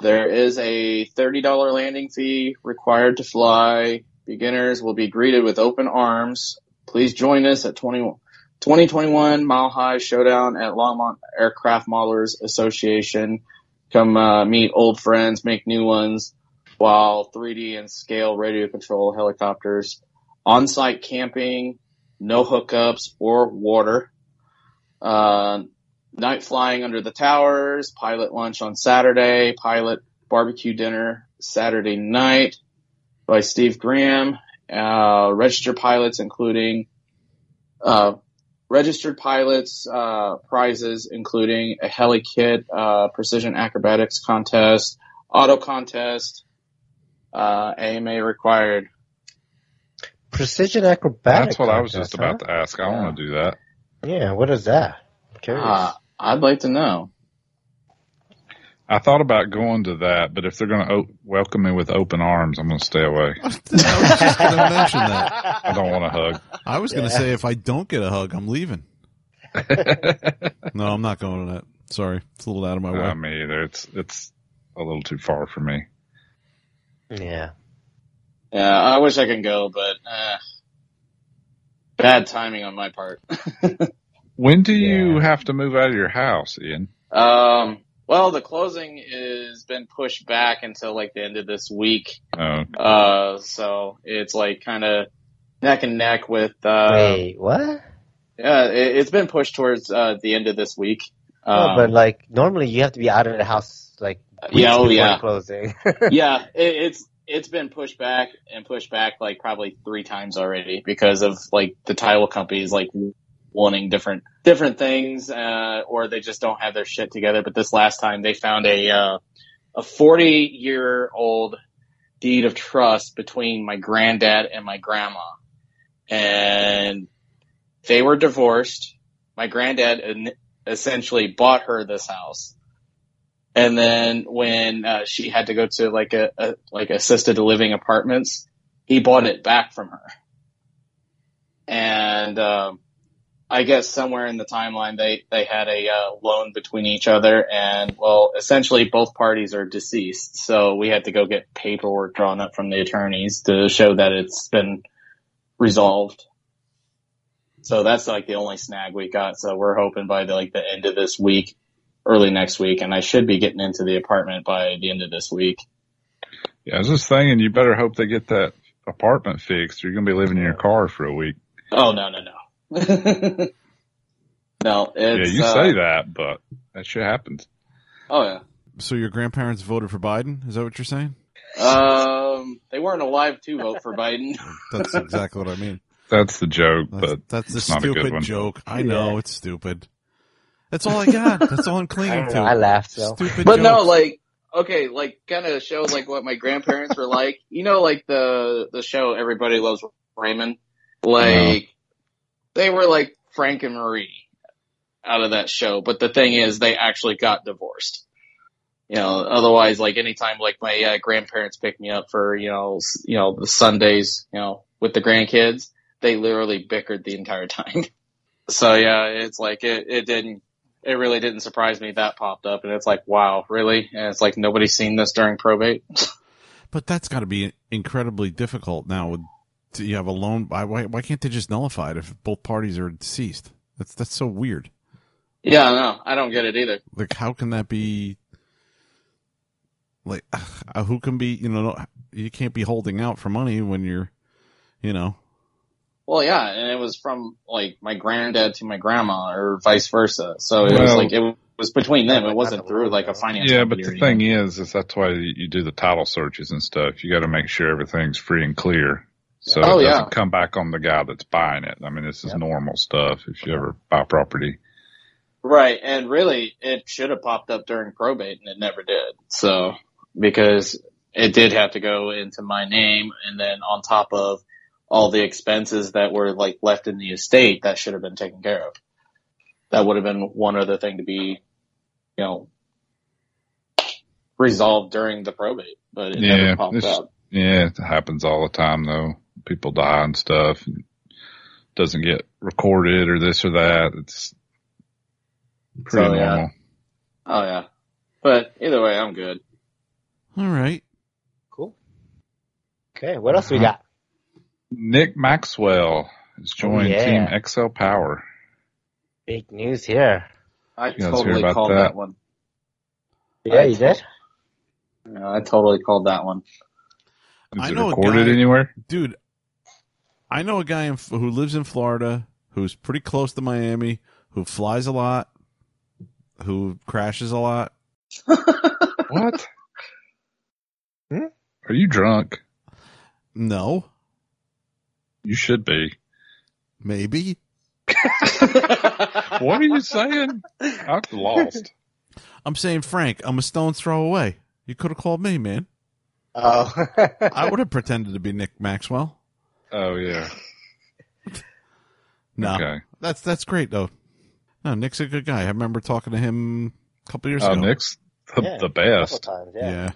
there is a $30 landing fee required to fly. Beginners will be greeted with open arms. Please join us at 20, 2021 Mile High Showdown at Longmont Aircraft Modelers Association. Come uh, meet old friends, make new ones, while 3D and scale radio control helicopters. On-site camping, no hookups or water. Uh, night flying under the towers, pilot lunch on Saturday, pilot barbecue dinner Saturday night by Steve Graham, uh, registered pilots including, uh, registered pilots, uh, prizes including a heli kit, uh, precision acrobatics contest, auto contest, uh, AMA required.
Precision acrobatics.
That's what I was
contest,
just about to ask. I want to do that.
Yeah, what is that? I'm curious.
Uh, I'd like to know.
I thought about going to that, but if they're going to o- welcome me with open arms, I'm going to stay away.
I was just going to mention that.
I don't want a hug.
I was going to
Yeah.
say if I don't get a hug, I'm leaving. No, I'm not going to that. Sorry, it's a little out of my way.
Not me either. It's it's a little too far for me.
Yeah.
Yeah, I wish I could go, but uh, bad timing on my part.
When do you
Yeah.
have to move out of your house, Ian?
um, well, the closing has been pushed back until like the end of this week.
Oh,
Uh, so it's like kind of neck and neck with. Uh,
Wait, what?
Yeah, it, it's been pushed towards uh, the end of this week. Um,
Oh, but like normally you have to be out of the house like weeks
Yeah, oh,
before
yeah.
closing.
yeah, it, it's it's been pushed back and pushed back like probably three times already because of like the title companies like wanting different different things, uh, or they just don't have their shit together. But this last time they found a uh, a forty year old deed of trust between my granddad and my grandma, and they were divorced. My granddad essentially bought her this house. And then when uh, she had to go to like a, a like assisted living apartments, he bought it back from her. And um, I guess somewhere in the timeline they they had a uh, loan between each other, and well, essentially both parties are deceased, so we had to go get paperwork drawn up from the attorneys to show that it's been resolved. So that's like the only snag we got. So we're hoping by the like the end of this week, early next week, and I should be getting into the apartment by the end of this week.
yeah. I was just thinking, you better hope they get that apartment fixed. Or you're going to be living in your car for a week.
Oh no no no. no, it's
yeah, you
uh,
say that, but that shit happens.
Oh yeah.
So your grandparents voted for Biden? Is that what you're saying?
Um, they weren't alive to vote for Biden.
That's exactly what I mean.
That's the joke,
That's,
but
that's the
it's not a good
stupid
one.
joke. I know
Yeah.
it's stupid. That's all I got. That's all I'm
I,
clinging
don't
to.
I laughed so.
Stupid
but no, like okay, like kind of show like what my grandparents were like. You know, like the the show Everybody Loves Raymond. Like they were like Frank and Marie out of that show. But the thing is, they actually got divorced. You know, otherwise, like anytime, like my uh, grandparents pick me up for you know, you know, the Sundays, you know, with the grandkids, they literally bickered the entire time. so yeah, it's like it, it didn't, it really didn't surprise me that popped up, and it's like, wow, really? And it's like nobody's seen this during probate.
But that's got to be incredibly difficult now. With you have a loan? Why, why why can't they just nullify it if both parties are deceased? That's that's so weird.
yeah, no, I don't get it either.
Like, how can that be? Like, uh, who can be? You know, you can't be holding out for money when you're, you know.
Well, yeah, and it was from like my granddad to my grandma, or vice versa. So it was like it was between them. It wasn't through like a
the-
finance.
yeah, but the thing is, is that's why you you do the title searches and stuff. You got to make sure everything's free and clear. So
Oh,
it doesn't come back on the guy that's buying it. I mean, this is
Yep.
normal stuff if you ever buy property.
right? And really, it should have popped up during probate, and it never did. So because it did have to go into my name, and then on top of all the expenses that were like left in the estate, that should have been taken care of. That would have been one other thing to be, you know, resolved during the probate, but it
Yeah,
never popped up.
Yeah, it happens all the time though. People die and stuff. and doesn't get recorded or this or that. It's pretty
So, yeah.
normal.
Oh yeah, but either way, I'm good.
All right.
Cool. Okay, what else we
Uh-huh.
got?
Nick Maxwell has joined
yeah.
Team XL Power.
Big news here.
I
guys hear
totally
about
called
that?
that one.
Yeah, you did?
Yeah, I totally called that one.
Is
I
it
know a
recorded
guy-
anywhere?
dude. I know a guy in, who lives in Florida, who's pretty close to Miami, who flies a lot, who crashes a lot.
What?
Hmm?
Are you drunk?
No,
You should be.
maybe.
What are you saying? I'm lost.
I'm saying, Frank, I'm a stone's throw away. You could have called me, man.
Oh.
I would have pretended to be Nick Maxwell.
Oh yeah.
No,
Okay.
that's that's great though. No, Nick's a good guy. I remember talking to him a couple years
Oh,
ago.
Nick's the,
Yeah,
the
a couple
best.
times,
Yeah.
yeah.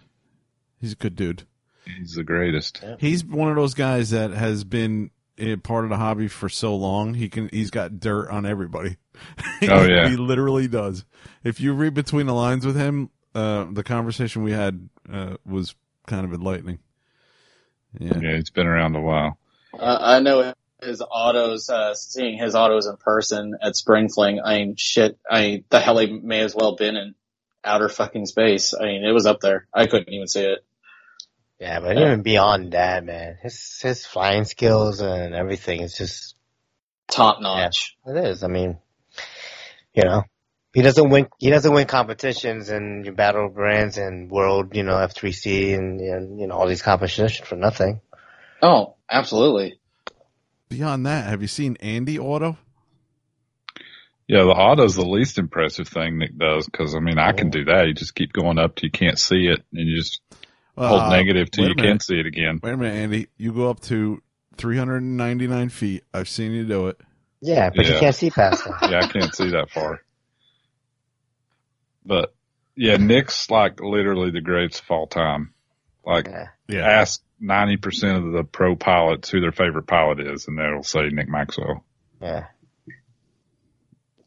He's a good dude.
He's the greatest.
Yeah.
He's one of those guys that has been a part of the hobby for so long. He can. He's got dirt on everybody.
Oh, yeah.
he literally does. If you read between the lines with him, uh, the conversation we had uh, was kind of enlightening. Yeah.
Yeah, he's been around a while.
Uh, I know his autos, uh, seeing his autos in person at Spring Fling. I mean, shit. I mean, the hell he may as well been in outer fucking space. I mean, it was up there. I couldn't even see it.
Yeah, but even beyond that, man, his his flying skills and everything is just
Top notch.
it is. I mean, you know, he doesn't win. He doesn't win competitions and battle brands and world, you know, F3C and, and you know all these competitions for nothing.
Oh, absolutely.
Beyond that, have you seen Andy Auto?
Yeah, the auto's the least impressive thing Nick does because I mean I can do that. You just keep going up till you can't see it, and you just hold
Uh,
negative till you
a minute.
can see it again.
Wait a minute, Andy. You go up to 399 feet. I've seen you do it.
Yeah, but you can't see past them.
Yeah, I can't see that far. But yeah, Nick's like literally the greatest of all time. Like
Yeah.
ask ninety percent of the pro pilots who their favorite pilot is, and they'll say Nick Maxwell.
Yeah.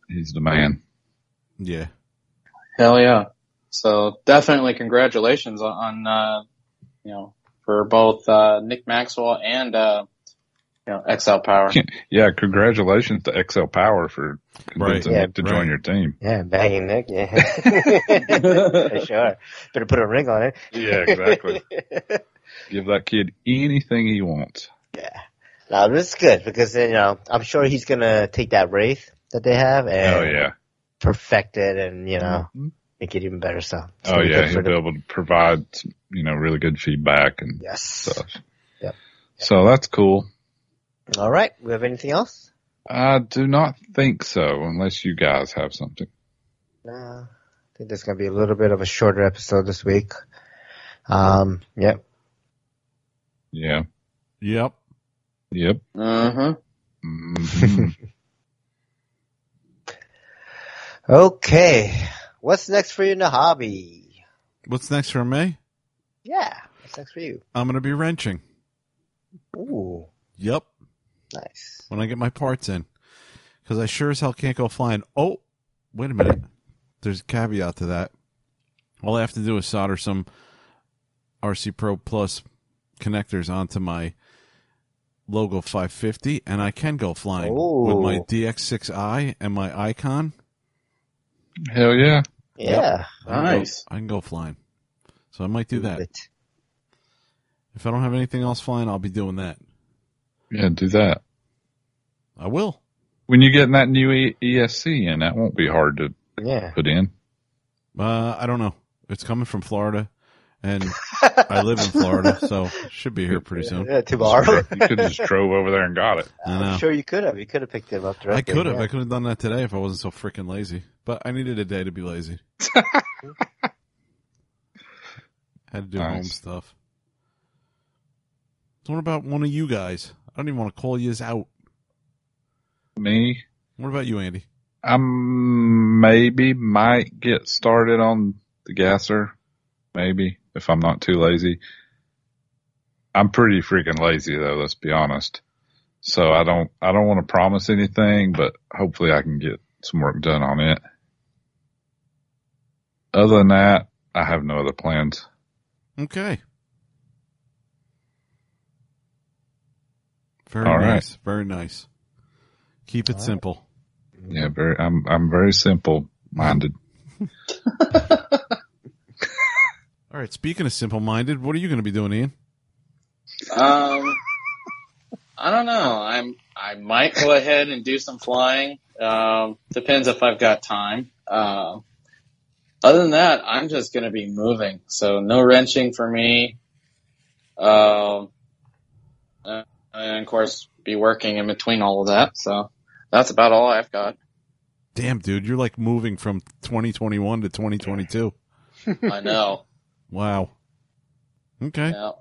He's the man.
Yeah.
Hell yeah. So definitely congratulations on, on uh, you know, for both, uh, Nick Maxwell and, uh, you know, XL Power.
Yeah, congratulations to XL Power for convincing
Right.
Nick to
Yeah,
join your team.
Yeah, banging Nick. Yeah, for sure. Better put a ring on it.
Yeah, exactly. Give that kid anything he wants.
yeah. Now this is good because you know I'm sure he's gonna take that wraith that they have and
Oh yeah.
perfect it and you know
Mhm.
make it even better. So
Oh yeah, he'll be able to provide you know really good feedback and
Yes.
stuff.
Yep.
So that's cool.
All right. We have anything else?
I do not think so, unless you guys have something.
No. I think there's gonna be a little bit of a shorter episode this week. Um. Yep.
Yeah.
Yep.
Yep.
Mm-hmm.
Mhm.
Okay. What's next for you in the hobby?
What's next for me?
Yeah. What's next for you?
I'm going to be wrenching.
Ooh.
Yep.
Nice.
When I get my parts in. Because I sure as hell can't go flying. Oh, wait a minute. There's a caveat to that. All I have to do is solder some RC Pro Plus connectors onto my Logo 550, and I can go flying with my DX6i and my Icon.
Hell yeah.
Yeah.
I can
Nice.
Go, I can go flying. So I might do that.
It.
If I don't have anything else flying, I'll be doing that.
Yeah, do that.
I will.
When you get that new e- ESC in, that won't be hard to
Yeah.
put in.
Uh, I don't know. It's coming from Florida, and I live in Florida, so should be here pretty soon.
Yeah, tomorrow.
You could have just drove over there and got it.
I know.
I'm sure you could have. You could have picked him up
I
directly.
could have.
yeah.
I could have done that today if I wasn't so freaking lazy. But I needed a day to be lazy. Had to do
Nice.
home stuff. So what about one of you guys? I don't even want to call you out.
Me,
What about you, Andy?
I maybe might get started on the gasser. Maybe if I'm not too lazy. I'm pretty freaking lazy though. Let's be honest. So I don't, I don't want to promise anything, but hopefully I can get some work done on it. Other than that, I have no other plans.
Okay. Very
All right.
nice. Very nice. Keep it
All right.
simple.
Yeah, very, I'm, I'm very simple minded.
All right. Speaking of simple minded, what are you going to be doing, Ian?
Um, I don't know. I'm, I might go ahead and do some flying. Um, depends if I've got time. Um, other than that, I'm just going to be moving. So no wrenching for me. Um, uh, and of course be working in between all of that. So that's about all I've got.
Damn, dude, you're like moving from 2021 to 2022.
I know.
Wow. Okay.
Yeah.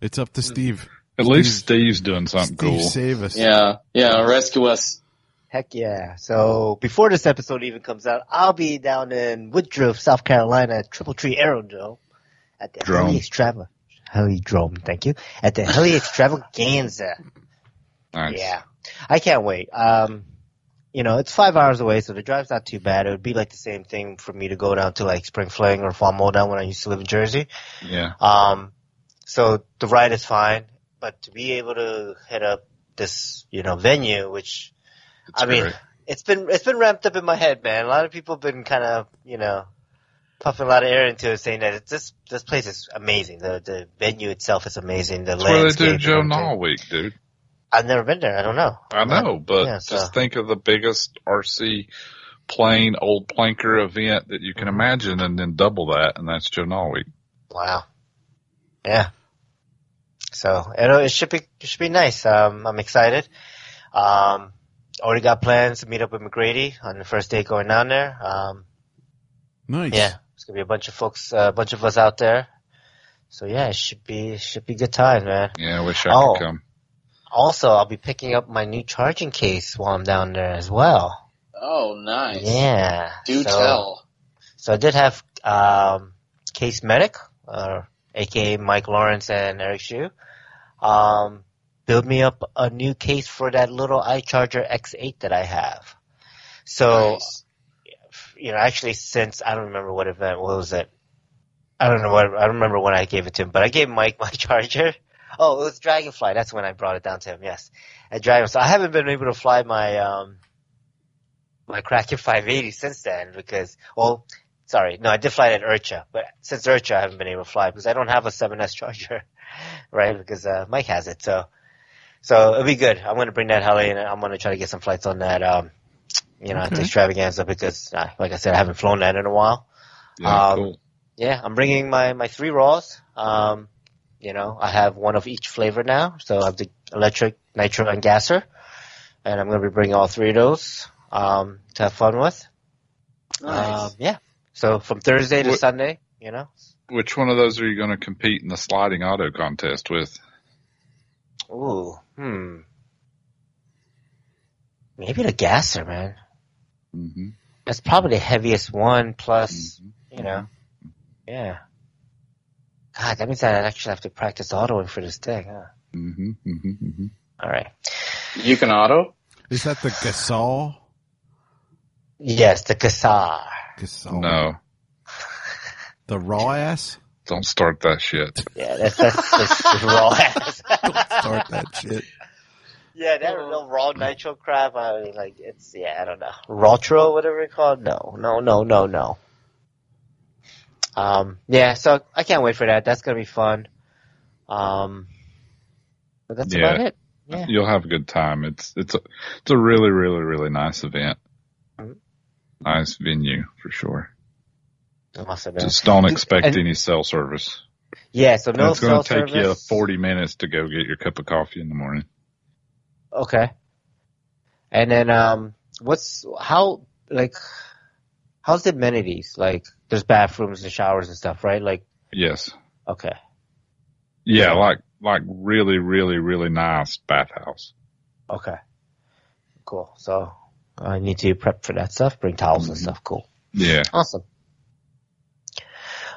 It's up to Steve.
At least Steve's doing something
Steve
cool.
save us.
Yeah. Yeah. Rescue us.
Heck yeah. So before this episode even comes out, I'll be down in Woodruff, South Carolina at Triple Tree Aerodrome at the
Drome.
Heli Extrava. Helidrome, thank you. At the Heli Extravaganza.
Nice.
Yeah. I can't wait. Um, you know, it's five hours away, so the drive's not too bad. It would be like the same thing for me to go down to like Spring Fling or Fall Modown when I used to live in Jersey.
Yeah.
Um, so the ride is fine, but to be able to hit up this, you know, venue, which
It's
I mean,
great.
it's been it's been ramped up in my head, man. A lot of people have been kind of, you know, puffing a lot of air into it, saying that it's, this this place is amazing. The the venue itself is amazing. The
That's where they do Joe. Nall week, dude.
I've never been there. I don't know.
I know, but
Yeah, so-
just think of the biggest RC plane, old planker event that you can
Mm-hmm.
imagine and then double that and that's Joe week.
Wow. Yeah. So it'll, it should be it should be nice. Um, I'm excited. Um, already got plans to meet up with McGrady on the first day going down there. Um,
Nice.
yeah, it's gonna be a bunch of folks, uh, a bunch of us out there. So yeah, it should be it should be good time, man.
Yeah, I wish I
Oh.
could come.
Also, I'll be picking up my new charging case while I'm down there as well.
Oh, nice.
Yeah.
Do
so,
tell.
So I did have um, Case Medic, uh, aka Mike Lawrence and Eric Shu, um, build me up a new case for that little iCharger X8 that I have. So
Nice.
you know, actually, since I don't remember what event, what was it? I don't know what I don't remember when I gave it to him, but I gave Mike my charger. Oh, it was Dragonfly. That's when I brought it down to him. Yes, at Dragon. So I haven't been able to fly my um my Kraken 580 since then because, well, sorry, no, I did fly it at IRCHA, but since IRCHA I haven't been able to fly because I don't have a 7S charger, right? Because uh, Mike has it, so so it'll be good. I'm gonna bring that heli and I'm gonna try to get some flights on that. Um, you know, at the
Okay.
extravaganza because, uh, like I said, I haven't flown that in a while.
Yeah,
Um,
cool.
Yeah, I'm bringing my, my three raws. Um, you know, I have one of each flavor now. So I have the electric, nitro, and gasser. And I'm going to be bringing all three of those, um, to have fun with.
Nice.
Um, yeah. So from Thursday to
What-
Sunday, you know.
Which one of those are you going to compete in the sliding auto contest with?
Ooh, hmm. Maybe the gasser, man.
Mm-hmm.
That's probably the heaviest one plus,
Mm-hmm.
you know. Yeah. God, that means I actually have to practice autoing for this thing, huh?
Mm-hmm. Mm-hmm. Mm-hmm.
All right.
You can auto?
Is that the Gasol?
Yes, the Gassar.
Gasol.
No,
The raw ass?
don't start that shit.
Yeah, that's that's just raw ass.
Don't start that shit.
yeah, that real raw nitro crap. I mean, like it's yeah, I don't know, Rawtro, whatever it's called. No, no, no, no, no. Um, yeah, so I can't wait for that. That's gonna be fun. Um, but that's
Yeah.
about it. Yeah.
You'll have a good time. It's it's a it's a really really really nice event.
Mhm.
Nice venue for sure.
It must have been.
Just don't expect
And-
any cell service.
Yeah, so no
it's going to take you 40 minutes to go get your cup of coffee in the morning.
Okay. And then um what's how like how's the amenities? Like there's bathrooms and showers and stuff, right? Like
Yes.
okay.
Yeah, like like really really really nice bathhouse.
Okay. Cool. So I need to prep for that stuff, bring towels and
Mhm.
stuff. Cool.
Yeah.
Awesome.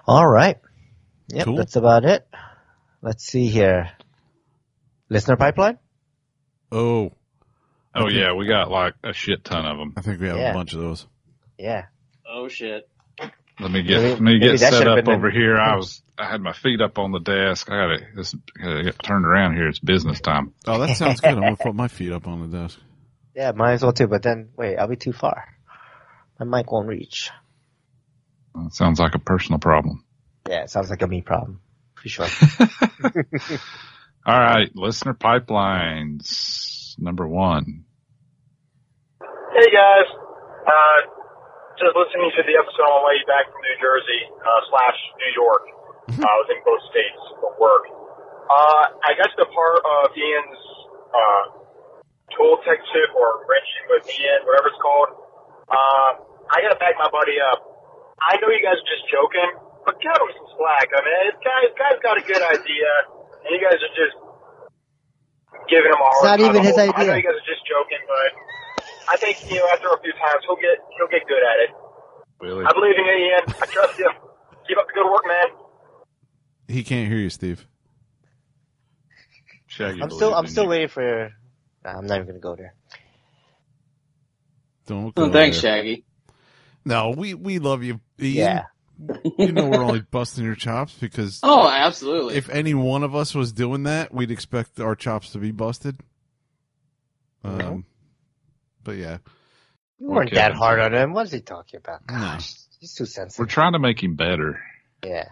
All right. Yep,
Cool.
that's about it. Let's see here. Listener pipeline?
Oh
Oh, Okay.
yeah, we got like a shit ton of them.
I think we have
Yeah.
a bunch of those.
Yeah.
Oh shit.
Let me get
Maybe-
let me get set
should've
up
been the-
over here. I was I had my feet up on the desk. I gotta this gotta get turned around here. It's business time.
Oh, that sounds good. I'm gonna put my feet up on the desk.
Yeah, might as well too, but then wait, I'll be too far. My mic won't reach.
It sounds like a personal problem.
Yeah, it sounds like a me problem. For sure.
All right, listener pipelines number one.
Hey guys, uh, just listening to the episode on my way back from New Jersey uh, slash New York. Uh, I was in both states for work. Uh, I guess the part of Ian's uh, tool tech tip or wrenching with Ian, whatever it's called. Uh, I gotta back my buddy up. I know you guys are just joking, but cut him some slack. I mean, this guy, this guy's got a good idea, and you guys are just giving him a hard
It's not even his
time. I
idea.
know you guys are just joking, but I think you know after a few times he'll get he'll get good at it.
Really?
I believe in you, Ian. I trust you. Keep up the good work, man.
He can't hear you, Steve.
Shaggy
I'm still I'm still
you.
waiting for. Nah, I'm not even gonna go there.
Don't. Go
Oh, thanks,
there.
Shaggy.
No, we we love you. Ian.
Yeah.
You know we're only busting your chops because
Oh, absolutely.
if any one of us was doing that, we'd expect our chops to be busted. Um, but yeah,
You weren't
Okay.
that hard on him. What is he talking about?
No.
Gosh, he's too sensitive.
We're trying to make him better.
Yeah.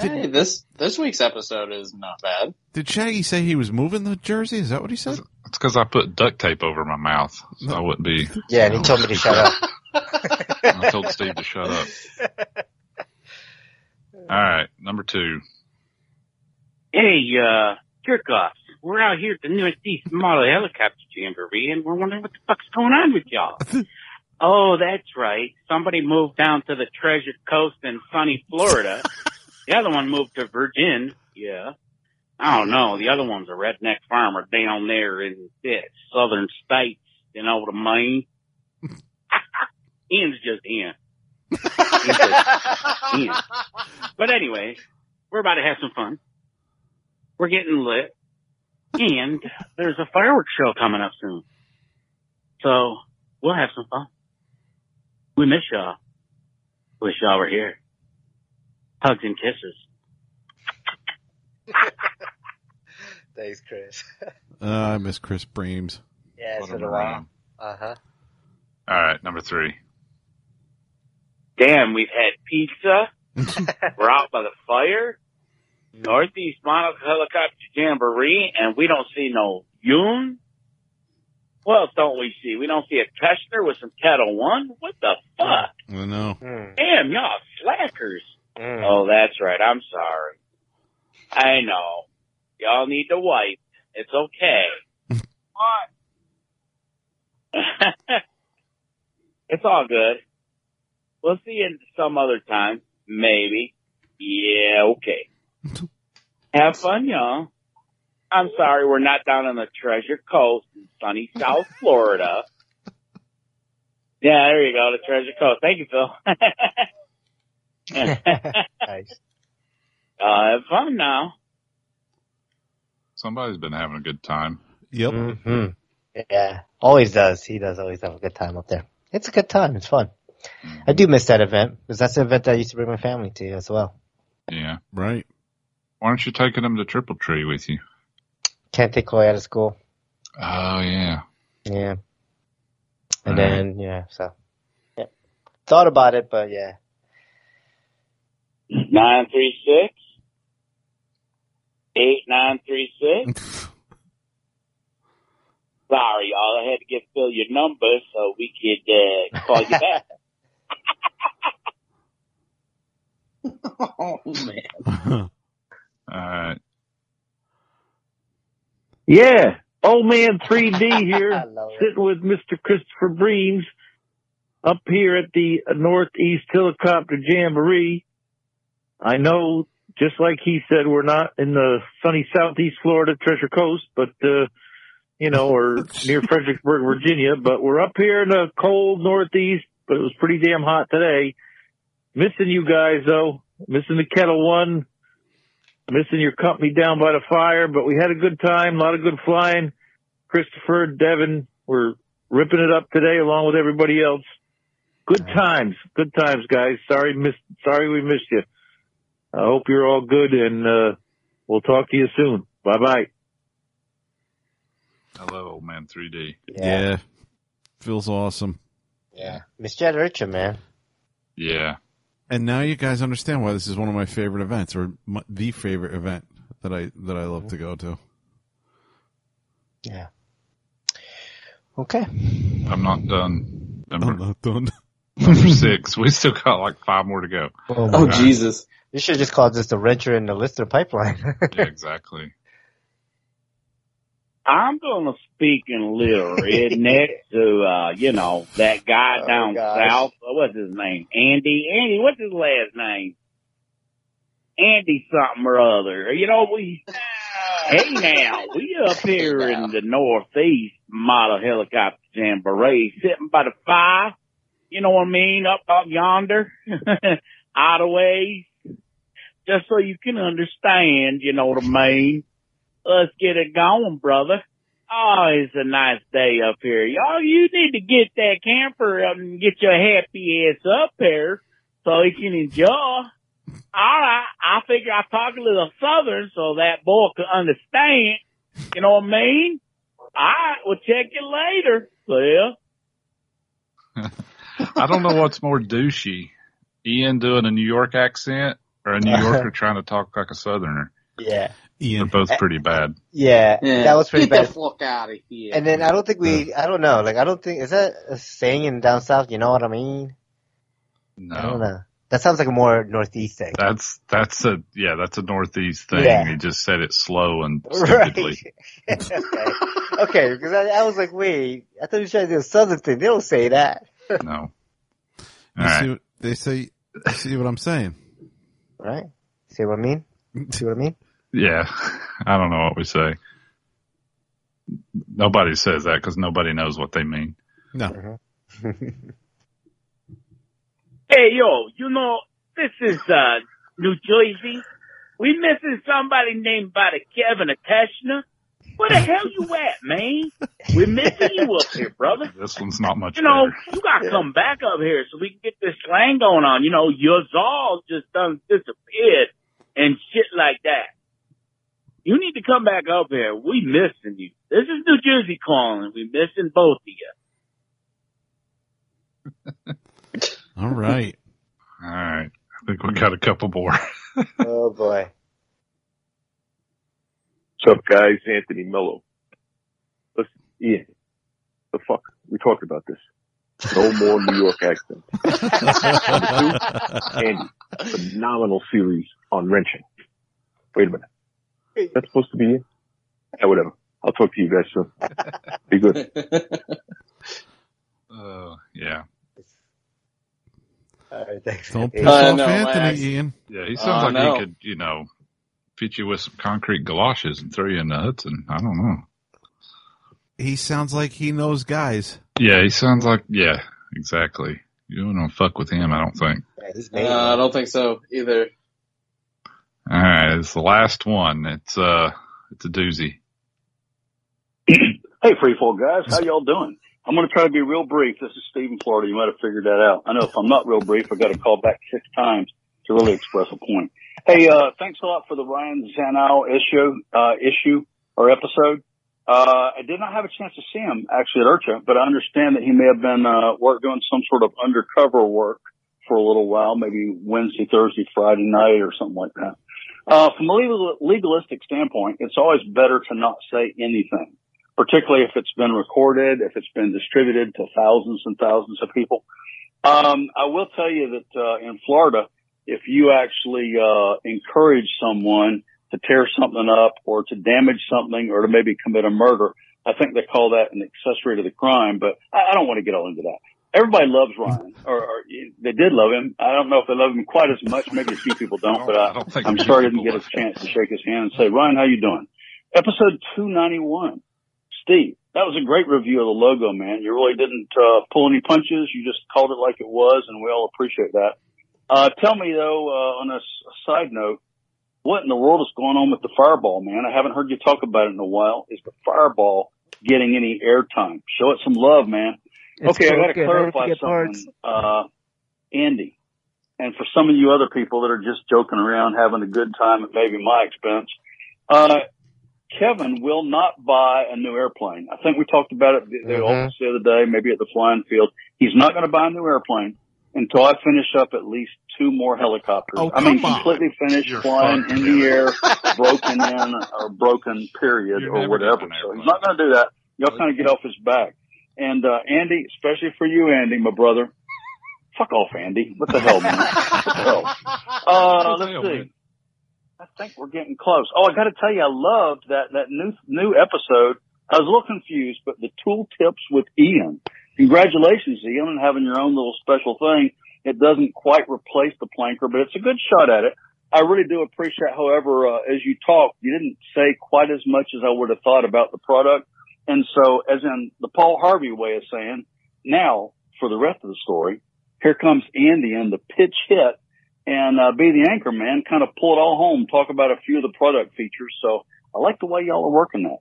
hey, this this week's episode is not bad.
did Shaggy say he was moving the jersey? Is that what he said?
It's because I put duct tape over my mouth, so I wouldn't be.
Yeah, and he told me to shut up.
I told Steve to shut up. All right, number two.
Hey, uh, jerk offs. We're out here at the Northeast Model Helicopter Jamboree and we're wondering what the fuck's going on with y'all. oh, that's right. Somebody moved down to the Treasure Coast in sunny Florida. the other one moved to Virgin. Yeah. I don't know. The other one's a redneck farmer down there in the southern states, you know what I mean? Ian's just Ian. Just Ian. But anyway, we're about to have some fun. We're getting lit. And there's a fireworks show coming up soon. So we'll have some fun. We miss y'all. Wish y'all were here. Hugs and kisses.
Thanks, Chris.
Uh, I miss Chris Breams.
Yeah, it's
What a
been a while. Uh huh.
All right, number three.
Damn, we've had pizza. We're out by the fire. Northeast Model Helicopter Jamboree, and we don't see no Yoon. What else don't we see? We don't see a Keshner with some Ketel One. What the fuck?
I know.
Mm,
Damn, y'all slackers.
mm.
Oh, that's right. I'm sorry. I know. Y'all need to wipe. It's okay. what? it's all good. We'll see you some other time. Maybe. Yeah, okay. Have fun, y'all. I'm sorry we're not down on the Treasure Coast in sunny South Florida. Yeah, there you go, the Treasure Coast. Thank you, Phil.
nice.
uh, have fun now.
Somebody's been having a good time.
Yep.
hmm Yeah, always does. He does always have a good time up there. It's a good time. It's fun. I do miss that event because that's the event that I used to bring my family to as well.
Yeah.
Right.
Why aren't you taking them to Triple Tree with you?
Can't take Chloe out of school.
Oh yeah.
Yeah. And
Alright.
then, yeah, so. Yeah. Thought about it, but yeah.
Nine three six eight nine three six. Sorry, y'all. I had to get Phil your number so we could uh, call you back.
oh man.
All right.
Yeah, old man 3D here, sitting with Mr. Christopher Breams up here at the Northeast Helicopter Jamboree. I know, just like he said, we're not in the sunny Southeast Florida Treasure Coast, but, uh, you know, or near Fredericksburg, Virginia, but we're up here in the cold Northeast, but it was pretty damn hot today. Missing you guys though, missing the Ketel One, missing your company down by the fire, but we had a good time, a lot of good flying. Christopher, Devin, we're ripping it up today along with everybody else. Good times, good times, guys. Sorry, miss, sorry we missed you. I hope you're all good and, uh, we'll talk to you soon. Bye bye.
Hello, old man 3D.
yeah. Feels awesome.
Yeah. Miss Jet Urchin, man.
Yeah.
And now you guys understand why this is one of my favorite events, or my, the favorite event that I that I love to go to.
Yeah. Okay.
I'm not done.
I'm not done.
number six. We still got like five more to go.
Oh,
Oh. Jesus.
You should just call this the Wrencher and the Lister pipeline.
Yeah, exactly.
I'm gonna speak in a little redneck to, uh, you know, that guy
Oh,
down
gosh.
south. Uh, What's his name? Andy. Andy, what's his last name? Andy something or other. You know, we, hey now, we up here in the northeast model helicopter jamboree, sitting by the fire. You know what I mean? Up up yonder, out of ways. Just so you can understand, you know what I mean? Let's get it going, brother. Oh, it's a nice day up here. Y'all, you need to get that camper up and get your happy ass up here so he can enjoy. All right, I figure I talk a little southern so that boy can understand. You know what I mean? All right, we'll check you later. Well,
I don't know what's more douchey, Ian doing a New York accent or a New Yorker trying to talk like a Southerner.
Yeah.
They're both eh, pretty bad.
Yeah,
Yeah.
that was pretty
Get
bad.
the fuck out of here.
And then I don't think we, I don't know, like I don't think, is that a saying in down south? You know what I mean? I don't
No,
know. That sounds like a more northeast thing.
that's that's a yeah, that's a Northeast thing.
Yeah.
He just said it slow and
Right.
stupidly.
okay. Okay, because I, I was like, wait, I thought you were trying to do a southern thing. They don't say that.
No.
You
right.
see they say? See what I'm saying?
Right? See what I mean? See what I mean?
Yeah, I don't know what we say. Nobody says that because nobody knows what they mean.
No.
hey yo, you know, this is, uh, New Jersey. We missing somebody named by the Kevin Akeshna. Where the hell you at, man? We're missing you up here, brother.
This one's not much
You know,
better.
you gotta come back up here so we can get this slang going on. You know, your all just done disappeared and shit like that. You need to come back up here. We missing you. This is New Jersey calling. We missing both of you.
All right.
All right. I think we got a couple more.
oh boy.
What's up, guys? Anthony Mello. Listen, Ian, the fuck? We talked about this. No more New York accent. Andy, phenomenal series on wrenching. Wait a minute. That's supposed to be you? Yeah, whatever. I'll talk to you guys soon. Be good.
Uh, yeah.
All right, thanks.
Don't
Hey,
piss
I
off
know,
Anthony,
Max.
Ian.
Yeah, he
Oh,
sounds like
no.
he could, you know, fit you with some concrete galoshes and throw you in the Hudson. I don't know.
He sounds like he knows guys.
Yeah, he sounds like, yeah, exactly. You don't want to fuck with him, I don't think.
yeah, he's
Uh, I don't think so either.
All right, it's the last one. It's, uh, it's a doozy.
Hey, Freefall guys, how y'all doing? I'm going to try to be real brief. This is Steve in Florida. You might have figured that out. I know if I'm not real brief, I've got to call back six times to really express a point. Hey, uh, thanks a lot for the Ryan Zanow issue, uh, issue or episode. Uh, I did not have a chance to see him actually at IRCHA, but I understand that he may have been, uh, work doing some sort of undercover work for a little while, maybe Wednesday, Thursday, Friday night or something like that. Uh, from a legal, legalistic standpoint, it's always better to not say anything particularly if it's been recorded, if it's been distributed to thousands and thousands of people. Um, I will tell you that uh, in Florida, if you actually uh, encourage someone to tear something up or to damage something or to maybe commit a murder, I think they call that an accessory to the crime. But I, I don't want to get all into that. Everybody loves Ryan, or, or they did love him. I don't know if they love him quite as much. Maybe a few people don't, but I,
I don't think
I'm sorry I didn't get a chance to shake his hand and say, Ryan, how you doing? Episode 291. Steve, that was a great review of the logo, man. You really didn't uh, pull any punches. You just called it like it was, and we all appreciate that. Uh, tell me though, uh, on a side note, what in the world is going on with the Fireball, man? I haven't heard you talk about it in a while. Is the Fireball getting any airtime? Show it some love, man. Okay, I got to clarify something, uh, Andy, and for some of you other people that are just joking around, having a good time at maybe my expense. Uh, Kevin will not buy a new airplane. I think we talked about it the, the
Mhm.
office the other day, maybe at the flying field. He's not going to buy a new airplane until I finish up at least two more helicopters.
Oh,
I mean,
come on.
completely finished
You're
flying in the air, broken in or broken period
You're
or whatever. So he's not going to do that. Y'all kind of get off his back. And, uh, Andy, especially for you, Andy, my brother, fuck off, Andy. What the hell, man? What the hell? Uh, let's see. I think we're getting close. Oh, I got to tell you, I loved that that new new episode. I was a little confused, but the tool tips with Ian. Congratulations, Ian, on having your own little special thing. It doesn't quite replace the planker, but it's a good shot at it. I really do appreciate, however, uh, as you talked, you didn't say quite as much as I would have thought about the product. And so, as in the Paul Harvey way of saying, now for the rest of the story, here comes Andy and the pitch hit and uh, be the anchor man, kind of pull it all home, talk about a few of the product features. So I like the way y'all are working that.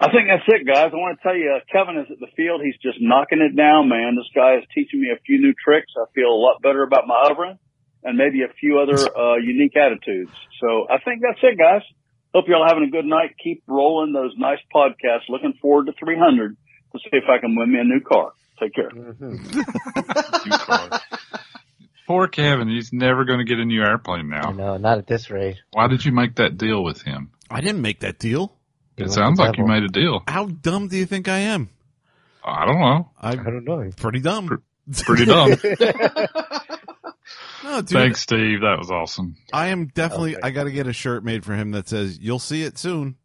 I think that's it, guys. I want to tell you, Kevin is at the field. He's just knocking it down, man. This guy is teaching me a few new tricks. I feel a lot better about my hovering and maybe a few other uh, unique attitudes. So I think that's it, guys. Hope you're all having a good night. Keep rolling those nice podcasts. Looking forward to 300 to see if I can win me a new car. Take care. Mm-hmm.
Poor Kevin, he's never going to get a new airplane now.
No, not at this rate.
Why did you make that deal with him?
I didn't make that deal.
You
It sounds like you made a deal.
How dumb do you think I am?
I don't know.
I'm
I don't know.
pretty dumb.
Pretty dumb.
No, dude,
Thanks, Steve. That was awesome.
I am definitely.
Okay.
I got to get a shirt made for him that says "You'll see it soon."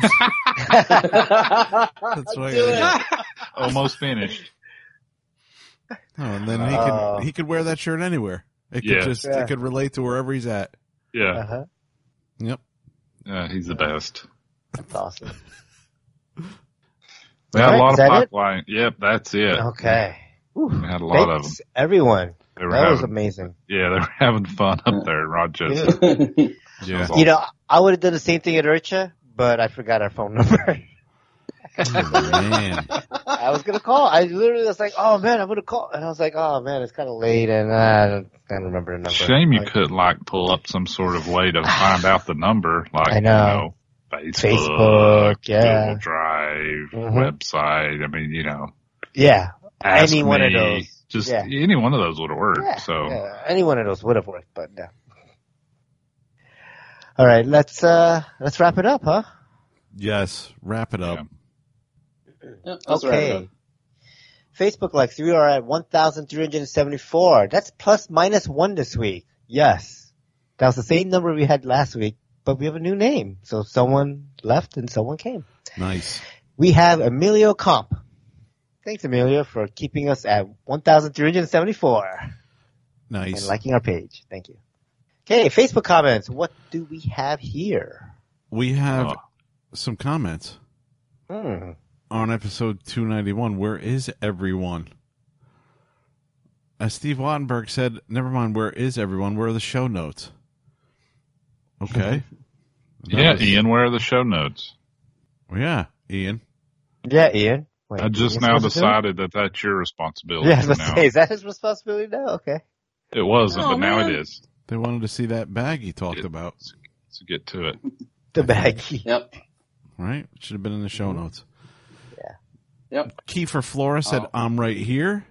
That's
That's what I gotta get.
Almost finished.
Oh, and then he
Oh.
could he could wear that shirt anywhere. It could
Yeah.
just
Yeah.
it could relate to wherever he's at.
Yeah.
Uh-huh.
Yep.
Yeah, he's the best.
That's awesome.
We had
All
a lot of
that it?
Yep, that's it.
Okay. Whew.
We had a lot of them.
Thanks, everyone.
They were
That was amazing.
yeah, they were having fun up there in Rochester.
Yeah.
You know, I would have done the same thing at IRCHA, but I forgot our phone number.
Oh, man.
I was gonna call. I literally was like, "Oh man, I'm gonna call," and I was like, "Oh man, it's kind of late," and uh, I don't, I don't remember the number.
Shame you
Like,
couldn't like pull up some sort of way to find out the number, like
I know.
you know, Facebook,
Facebook, yeah.
Google Drive,
Mhm.
website. I mean, you know,
Yeah,
Ask
any one of those.
Just
Yeah.
any one of those would have worked.
Yeah,
so
yeah, any one of those would have worked, but yeah. All right, let's uh let's wrap it up, huh?
Yes. Wrap it up.
Yeah.
Yeah, that's
okay. Facebook likes we are at 1,374. That's plus minus one this week. Yes. That was the same number we had last week, but we have a new name. So someone left and someone came.
Nice.
We have Emilio Comp. Thanks, Amelia, for keeping us at 1,374
Nice.
and liking our page. Thank you. Okay, Facebook comments. What do we have here?
we have
Oh.
some comments
Hmm.
on episode 291. Where is everyone? As Steve Wattenberg said, never mind, where is everyone? Where are the show notes? Okay.
Yeah,
was-
Ian, where are the show notes?
Yeah, Ian.
Yeah, Ian. Wait,
I just now
supposed to do it?
decided that that's your responsibility.
Yeah, I was
now.
say, is that his responsibility now? Okay.
It wasn't,
Oh,
but now it is.
They wanted to see that bag he talked
Yeah.
about,
So get to it.
The baggie.
Yep.
right? Should have been in the show notes.
Yeah.
Yep.
Kiefer Flora said,
Oh.
I'm right here.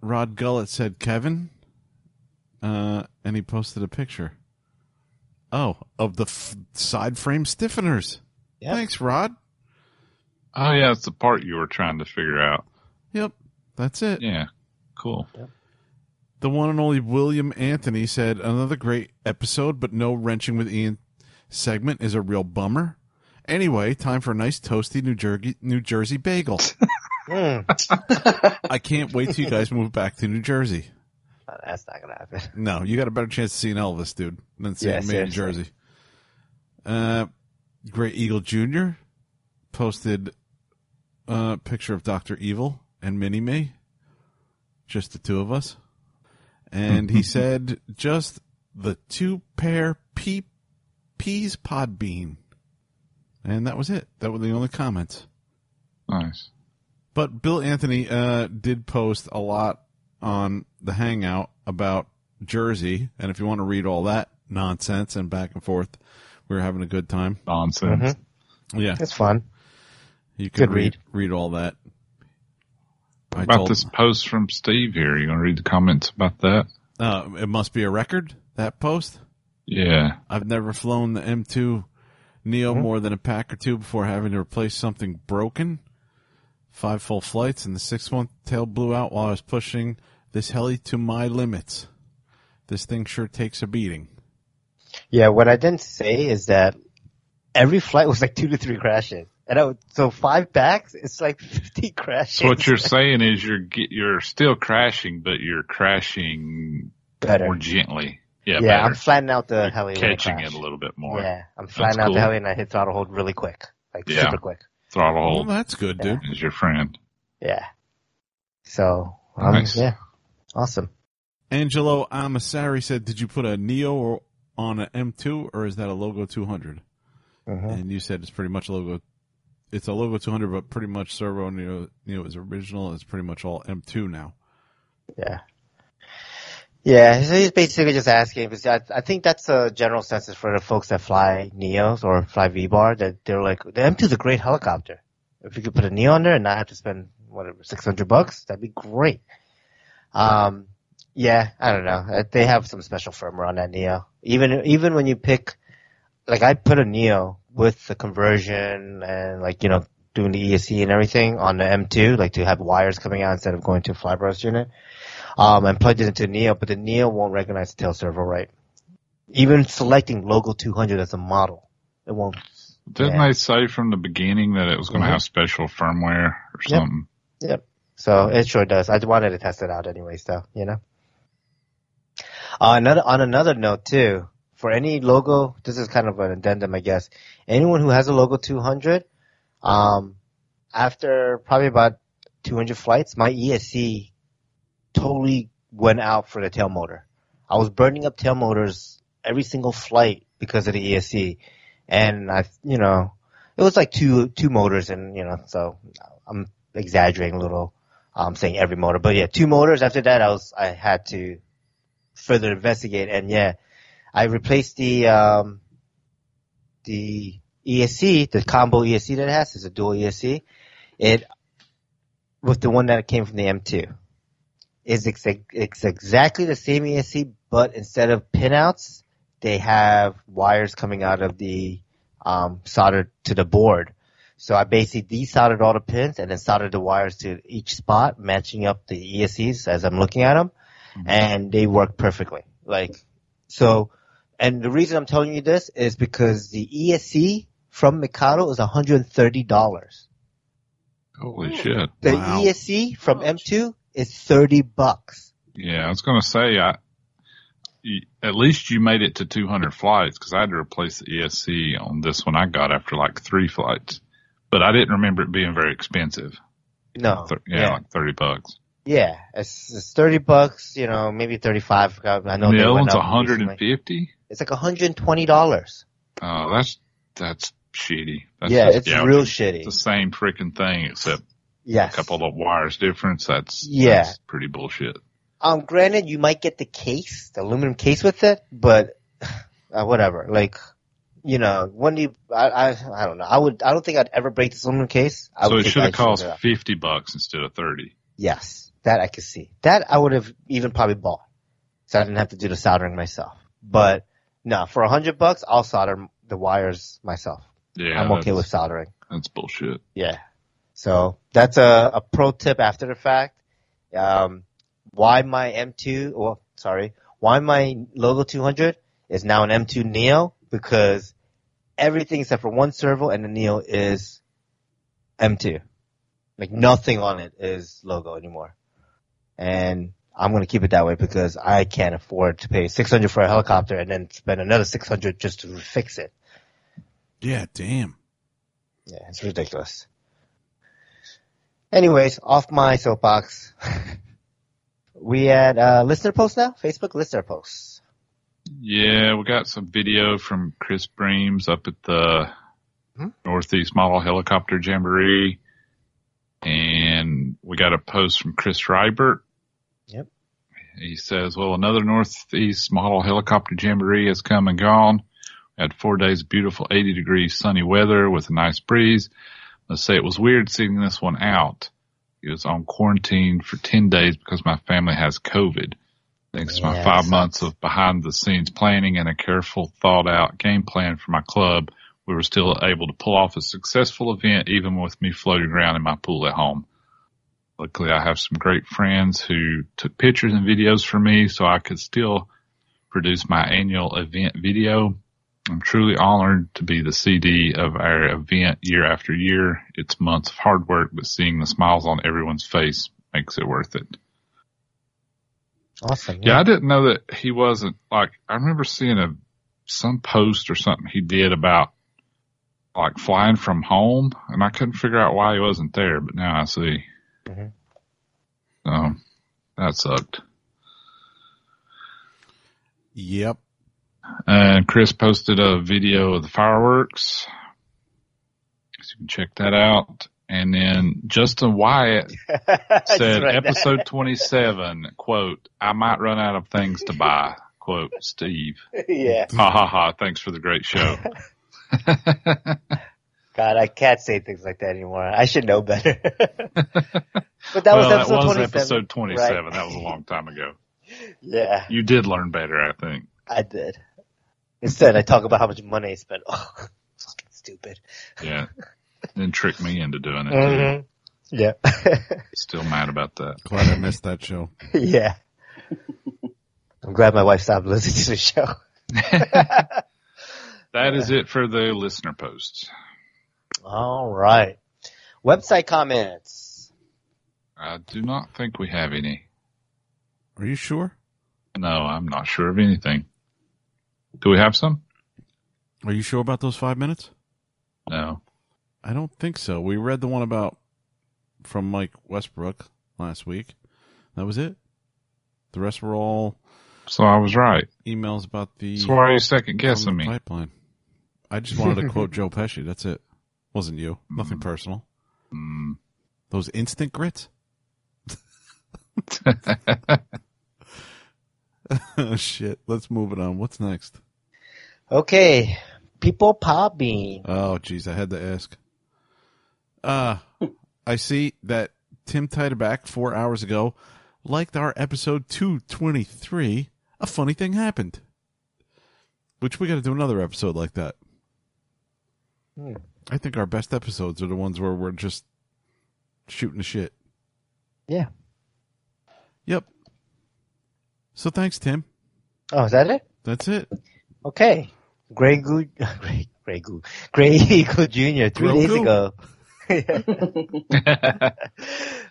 Rod Gullett said, Kevin. Uh, and he posted a picture. Oh, of the f- side frame stiffeners.
Yep.
Thanks, Rod.
Oh yeah, it's the part you were trying to figure out.
Yep, that's it.
Yeah, cool.
The one and only William Anthony said, another great episode, but no wrenching with Ian segment is a real bummer. Anyway, time for a nice toasty New Jersey New Jersey bagel.
Hmm.
I can't wait till you guys move back to New Jersey.
Oh, that's not gonna happen.
No, you got a better chance of seeing Elvis, dude, than seeing
Yeah,
me in. Jersey. Uh, Great Eagle Jr. posted a picture of Doctor Evil and Mini Me, just the two of us, and he said, "Just the two pair pea peas pod bean," and that was it. That were the only comments.
Nice.
But Bill Anthony uh, did post a lot on the Hangout about Jersey, and if you want to read all that nonsense and back and forth, we were having a good time.
Nonsense.
Yeah,
it's fun.
You can
Good
read read all that. I
About
told,
this post from Steve here. You want to read the comments about that?
uh, it must be a record that post.
Yeah.
I've never flown the M2 Neo more than a pack or two before having to replace something broken. Five full flights and the sixth one tail blew out while I was pushing this heli to my limits. This thing sure takes a beating.
Yeah, what I didn't say is that every flight was like two to three crashes. And I would, so five backs, it's like 50 crashes.
So what you're saying is you're you're still crashing, but you're crashing
Better.
more gently. Yeah,
yeah,
better.
I'm flattening out the heli. when I
catching
crash.
it a little bit more.
Yeah, I'm flattening
That's
out the
cool.
heli and I hit throttle hold really quick, like
Yeah.
super quick.
Throttle
Well,
hold
that's good, dude.
is your friend.
Yeah. So, um,
Nice.
yeah, awesome.
Angelo Amasari said, "Did you put a Neo on an M2 or is that a Logo 200?"
Mhm.
And you said it's pretty much a Logo. It's a Logo 200, but pretty much Servo Neo, Neo is original. It's pretty much all M2 now.
Yeah. Yeah, so he's basically just asking because I, I think that's a general census for the folks that fly Neos or fly V-Bar that they're like, the M2 is a great helicopter. If you could put a Neo on there and not have to spend whatever, 600 bucks, that'd be great. Um, yeah, I don't know. They have some special firmware on that Neo. Even, even when you pick, like I put a Neo with the conversion and like, you know, doing the ESC and everything on the M2, like to have wires coming out instead of going to a flybarless unit um, and plugged it into Neo, but the Neo won't recognize the tail servo right. Even selecting Logo 200 as a model, it won't.
Didn't
Yeah.
they say from the beginning that it was going to
Mhm.
have special firmware or
Yep.
something?
Yep. So it sure does. I wanted to test it out anyways, though. You know. Uh, another on another note too, for any logo, this is kind of an addendum, I guess. Anyone who has a Logo 200, um, after probably about 200 flights, my ESC totally went out for the tail motor. I was burning up tail motors every single flight because of the ESC, and I, you know, it was like two two motors, and you know, so I'm exaggerating a little, um, saying every motor, but yeah, two motors. After that, I was I had to further investigate, and yeah, I replaced the um, the ESC, the combo ESC that it has, is a dual ESC. It with the one that came from the M2 is ex- it's exactly the same ESC, but instead of pinouts, they have wires coming out of the um, soldered to the board. So I basically desoldered all the pins and then soldered the wires to each spot, matching up the ESCs as I'm looking at them, and they work perfectly. Like so, and the reason I'm telling you this is because the ESC from Mikado is $130.
Holy hmm. shit!
The
Wow.
ESC from M2 is 30 bucks.
Yeah, I was going to say, I at least you made it to 200 flights because I had to replace the ESC on this one I got after like three flights, but I didn't remember it being very expensive.
No.
Thir- yeah, like 30 bucks.
Yeah, it's, it's 30 bucks, you know, maybe 35. I know
the
they
other
went
one's
up recently.
150.
It's like $120.
Oh, that's that's shitty. That's
yeah,
just-
it's
yeah,
real
It's
shitty.
It's the same freaking thing except
Yes.
a couple of wires difference. That's
Yeah.
that's pretty bullshit.
Um, granted, you might get the case, the aluminum case with it, but uh, whatever. Like, you know, when do you? I, I, I don't know. I would. I don't think I'd ever break this aluminum case. I
So it should have cost 50 bucks instead of 30.
Yes, that I could see. That I would have even probably bought, so I didn't have to do the soldering myself. But no, for a hundred bucks, I'll solder the wires myself.
Yeah,
I'm okay with soldering.
That's bullshit.
Yeah. So that's a, a pro tip after the fact. Um, why my M2, well, sorry, why my Logo 200 is now an M2 Neo because everything except for one servo and the Neo is M2. Like nothing on it is Logo anymore. And I'm going to keep it that way because I can't afford to pay 600 for a helicopter and then spend another 600 just to fix it.
Yeah, damn.
Yeah, it's ridiculous. Anyways, off my soapbox. we had uh, listener post now, Facebook listener posts.
Yeah, we got some video from Chris Breams up at the
Hmm?
Northeast Model Helicopter Jamboree. And we got a post from Chris Rybert.
Yep.
He says, well, another Northeast Model Helicopter Jamboree has come and gone. We had four days of beautiful 80 degree sunny weather with a nice breeze. Let's say it was weird seeing this one out. He was on quarantine for 10 days because my family has COVID. Thanks to my five months of behind the scenes planning and a careful thought out game plan for my club, we were still able to pull off a successful event even with me floating around in my pool at home. Luckily I have some great friends who took pictures and videos for me so I could still produce my annual event video. I'm truly honored to be the CD of our event year after year. It's months of hard work, but seeing the smiles on everyone's face makes it worth it.
Awesome.
Yeah, I didn't know that he wasn't like. I remember seeing a some post or something he did about like flying from home, and I couldn't figure out why he wasn't there. But now I see.
Mhm.
So that sucked.
Yep.
And Chris posted a video of the fireworks. So you can check that out. And then Justin Wyatt said, episode 27, quote, I might run out of things to buy, quote, Steve.
yeah.
Ha ha ha. Thanks for the great show.
God, I can't say things like that anymore. I should know better. but that
well,
was episode
that was
27.
episode 27.
right?
That was a long time ago.
Yeah,
You did learn better, I think.
I did. Instead, I talk about how much money I spent. Oh, fucking stupid.
Yeah. then tricked me into doing it. too.
Mhm. Yeah.
Still mad about that.
Glad I missed that show.
yeah. I'm glad my wife stopped listening to the show.
That is it for the listener posts.
All right. Website comments.
I do not think we have any.
Are you sure?
No, I'm not sure of anything. Do we have some?
Are you sure about those five minutes?
No.
I don't think so. We read the one about from Mike Westbrook last week. That was it. The rest were all
So I was right.
emails about the
So why are you second guessing me?
pipeline. I just wanted to quote Joe Pesci. That's it. Wasn't you. Nothing personal.
Mm.
Those instant grits. oh, shit. Let's move it on. What's next?
Okay. People popping.
Oh, geez, I had to ask. Uh, I see that Tim Titeback four hours ago liked our episode 223. A funny thing happened. Which we got to do another episode like that.
Hmm.
I think our best episodes are the ones where we're just shooting the shit.
Yeah.
Yep. So thanks, Tim.
Oh, is that it?
That's it.
Okay. Grey Goo, Grey, Grey Goo, Grey Eagle Jr. three days ago.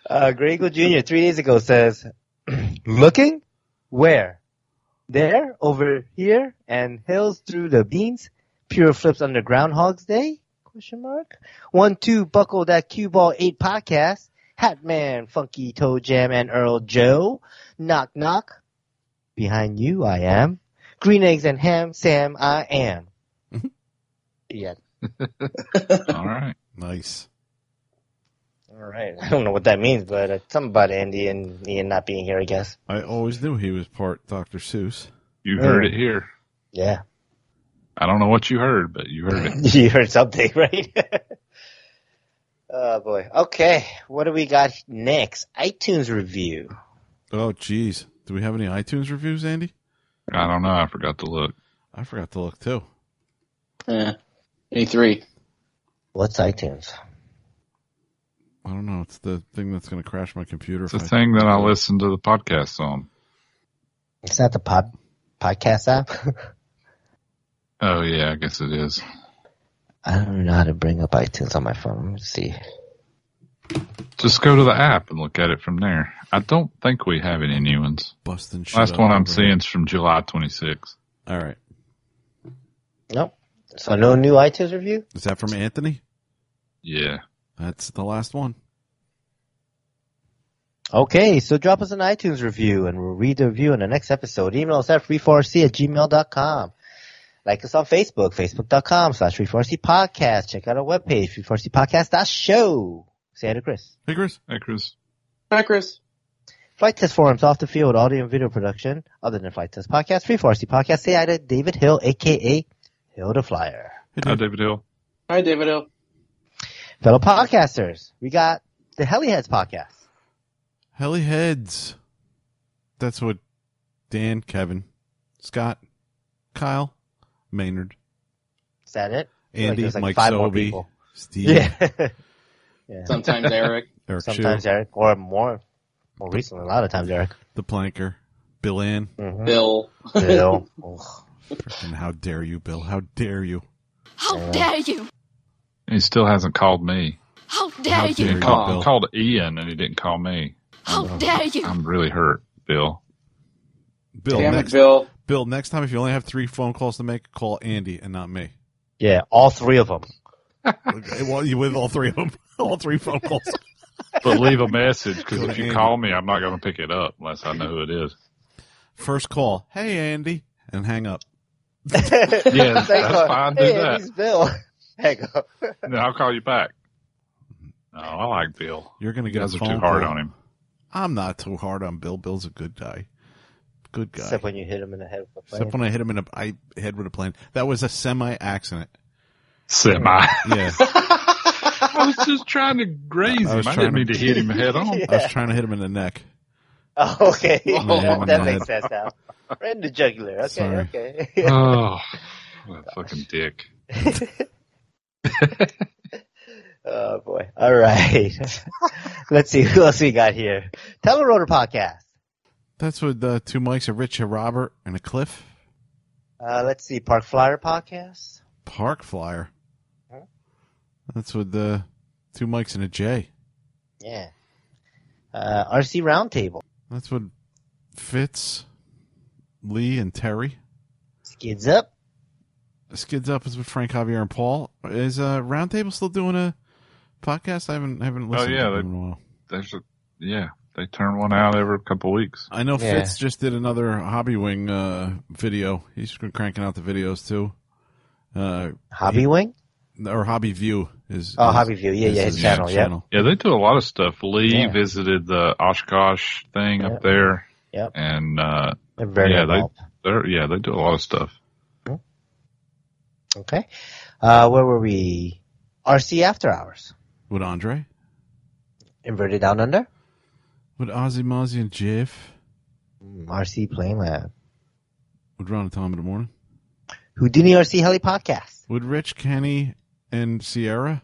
uh, Grey Eagle Jr. three days ago says, looking? Where? There? Over here? And hills through the beans? Pure flips under Groundhog's Day? Question mark. One, two, buckle that cue ball eight podcast. Hatman, Funky Toe Jam, and Earl Joe. Knock knock. Behind you I am. Green eggs and ham, Sam I am. yeah.
All right.
Nice.
All right. I don't know what that means, but uh, something about Andy and Ian not being here, I guess.
I always knew he was part Dr. Seuss.
You heard it here.
Yeah.
I don't know what you heard, but you heard it.
you heard something, right? oh boy. Okay. What do we got next? iTunes review.
Oh, geez. Do we have any iTunes reviews, Andy?
I don't know. I forgot to look.
I forgot to look too.
Yeah. Me three.
What's iTunes?
I don't know. It's the thing that's going to crash my computer.
It's the
I-
thing that I listen to the podcast on.
It's not the pod podcast app.
Oh yeah, I guess it is.
I don't know how to bring up iTunes on my phone. Let me see.
Just go to the app and look at it from there. I don't think we have any new ones.
busting shit
Last one I'm seeing is from July 26th.
All right.
Nope. So no new iTunes review?
Is that from Anthony?
Yeah.
That's the last one.
Okay, so drop us an iTunes review and we'll read the review in the next episode. Email us at free4c at gmail.com. Like us on Facebook, facebook.com slash free4c podcast. Check out our webpage, free4cpodcast.show. Say hi to Chris.
Hey, Chris.
Hey, Chris.
Hi, Chris.
Flight Test Forums off the field, audio and video production. Other than Flight Test Podcast, Free 4C Podcast. Say hi to David Hill, aka Hill the Flyer.
Hey,
Hi. David Hill.
Hi, David Hill.
Fellow podcasters, we got the Heliheads podcast.
Heli Heads. That's what Dan, Kevin, Scott, Kyle, Maynard,
Is that it? I feel like
Andy,
like
Mike
five more
Sobey. Steve,
Yeah. yeah.
Sometimes Eric.
Eric
Sometimes
Chu,
Eric, or more, more recently, a lot of times Eric.
the Planker, Bill Ann.
Mm-hmm.
Bill.
Bill. Ugh.
Frickin' how dare you, Bill? How dare you?
How dare you?
He still hasn't called me.
How
How
dare
He
dare
you?
you,
called,
Bill?
called Ian and he didn't call me.
How dare you?
I'm really hurt, Bill.
Bill,
Damn it,
next,
Bill.
Bill, next time if you only have three phone calls to make, call Andy and not me.
Yeah, all three of them.
Okay, well, you with all three of them, all three phone calls.
But leave a message because if you
Andy.
call me, I'm not going to pick it up unless I know who it is.
First call, hey Andy, and hang up.
Yeah, that's
for-
fine.
Hey,
Do that.
Andy's Bill. Hang up.
Then I'll call you back. No, I like Bill.
You're gonna
You
get
guys
a
are too hard
call.
on him.
I'm not too hard on Bill. Bill's a good guy. Good guy.
Except when you hit him in the head with a plane.
Except when I hit him in a I head with a plane. That was a semi accident.
Semi.
Yeah.
I was just trying to graze
I
him.
was
I didn't mean
to-
to hit him head on.
I was trying to hit him in the neck.
Oh, okay.
Oh,
that, that makes sense now. Right in the jugular. Okay,
Sorry.
okay.
Oh, what a fucking dick.
oh boy. All right. Let's see who else we got here. Telerotor podcast.
That's with uh, two mics, a Rich, a Robert, and a Cliff.
Uh, let's see. Park Flyer podcast.
Park Flyer. That's with uh, two mics and a J.
Yeah. Uh, RC Roundtable.
That's with Fitz, Lee, and Terry.
Skids Up.
Skids Up is with Frank Javier and Paul. Is uh, Roundtable still doing a podcast? I haven't haven't
Oh
listened
yeah,
to
they,
them in a while.
there's a yeah. They turn one out every couple weeks.
I know
Yeah.
Fitz just did another Hobbywing uh, video. He's been cranking out the videos too. Uh,
Hobby
he-
Wing.
or Hobby View is
Oh,
is-
Hobby View. Yeah, yeah, his channel. Yeah.
Yeah, they do a lot of stuff. Lee
Yeah.
visited the Oshkosh thing
Yep.
up there,
Yep.
and uh,
They're very
yeah, they they're yeah they do a lot of stuff.
Okay. Uh, where were we? RC After Hours.
with Andre,
Inverted Down Under.
With Ozzy Mozzie and Jiff,
Mm, RC Plane Lab.
with Ron and Tom in the morning,
Houdini RC Heli podcast.
Would Rich, Kenny, and Sierra.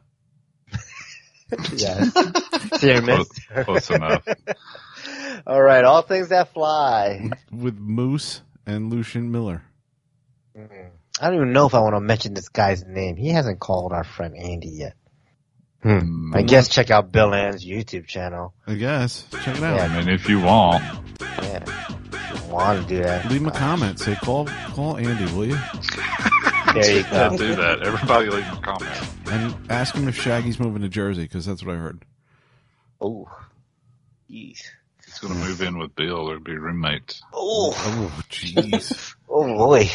Yes. Sierra
Close,
missed.
close enough.
All right. All things that fly.
with Moose and Lucian Miller.
Mm. I don't even know if I want to mention this guy's name. He hasn't called our friend Andy yet. Hmm. I guess check out Bill Ann's YouTube channel.
I guess. Check it out.
Yeah.
I mean, if you want,
Yeah. If you want to do that.
Leave him a comment. Say call call Andy, will you?
There you
yeah,
go.
do that. Everybody leave him a comment.
And ask him if Shaggy's moving to Jersey because that's what I heard.
Oh. Jeez.
He's going to move in with Bill. They'll be roommates.
Oh.
Oh, jeez.
Oh boy.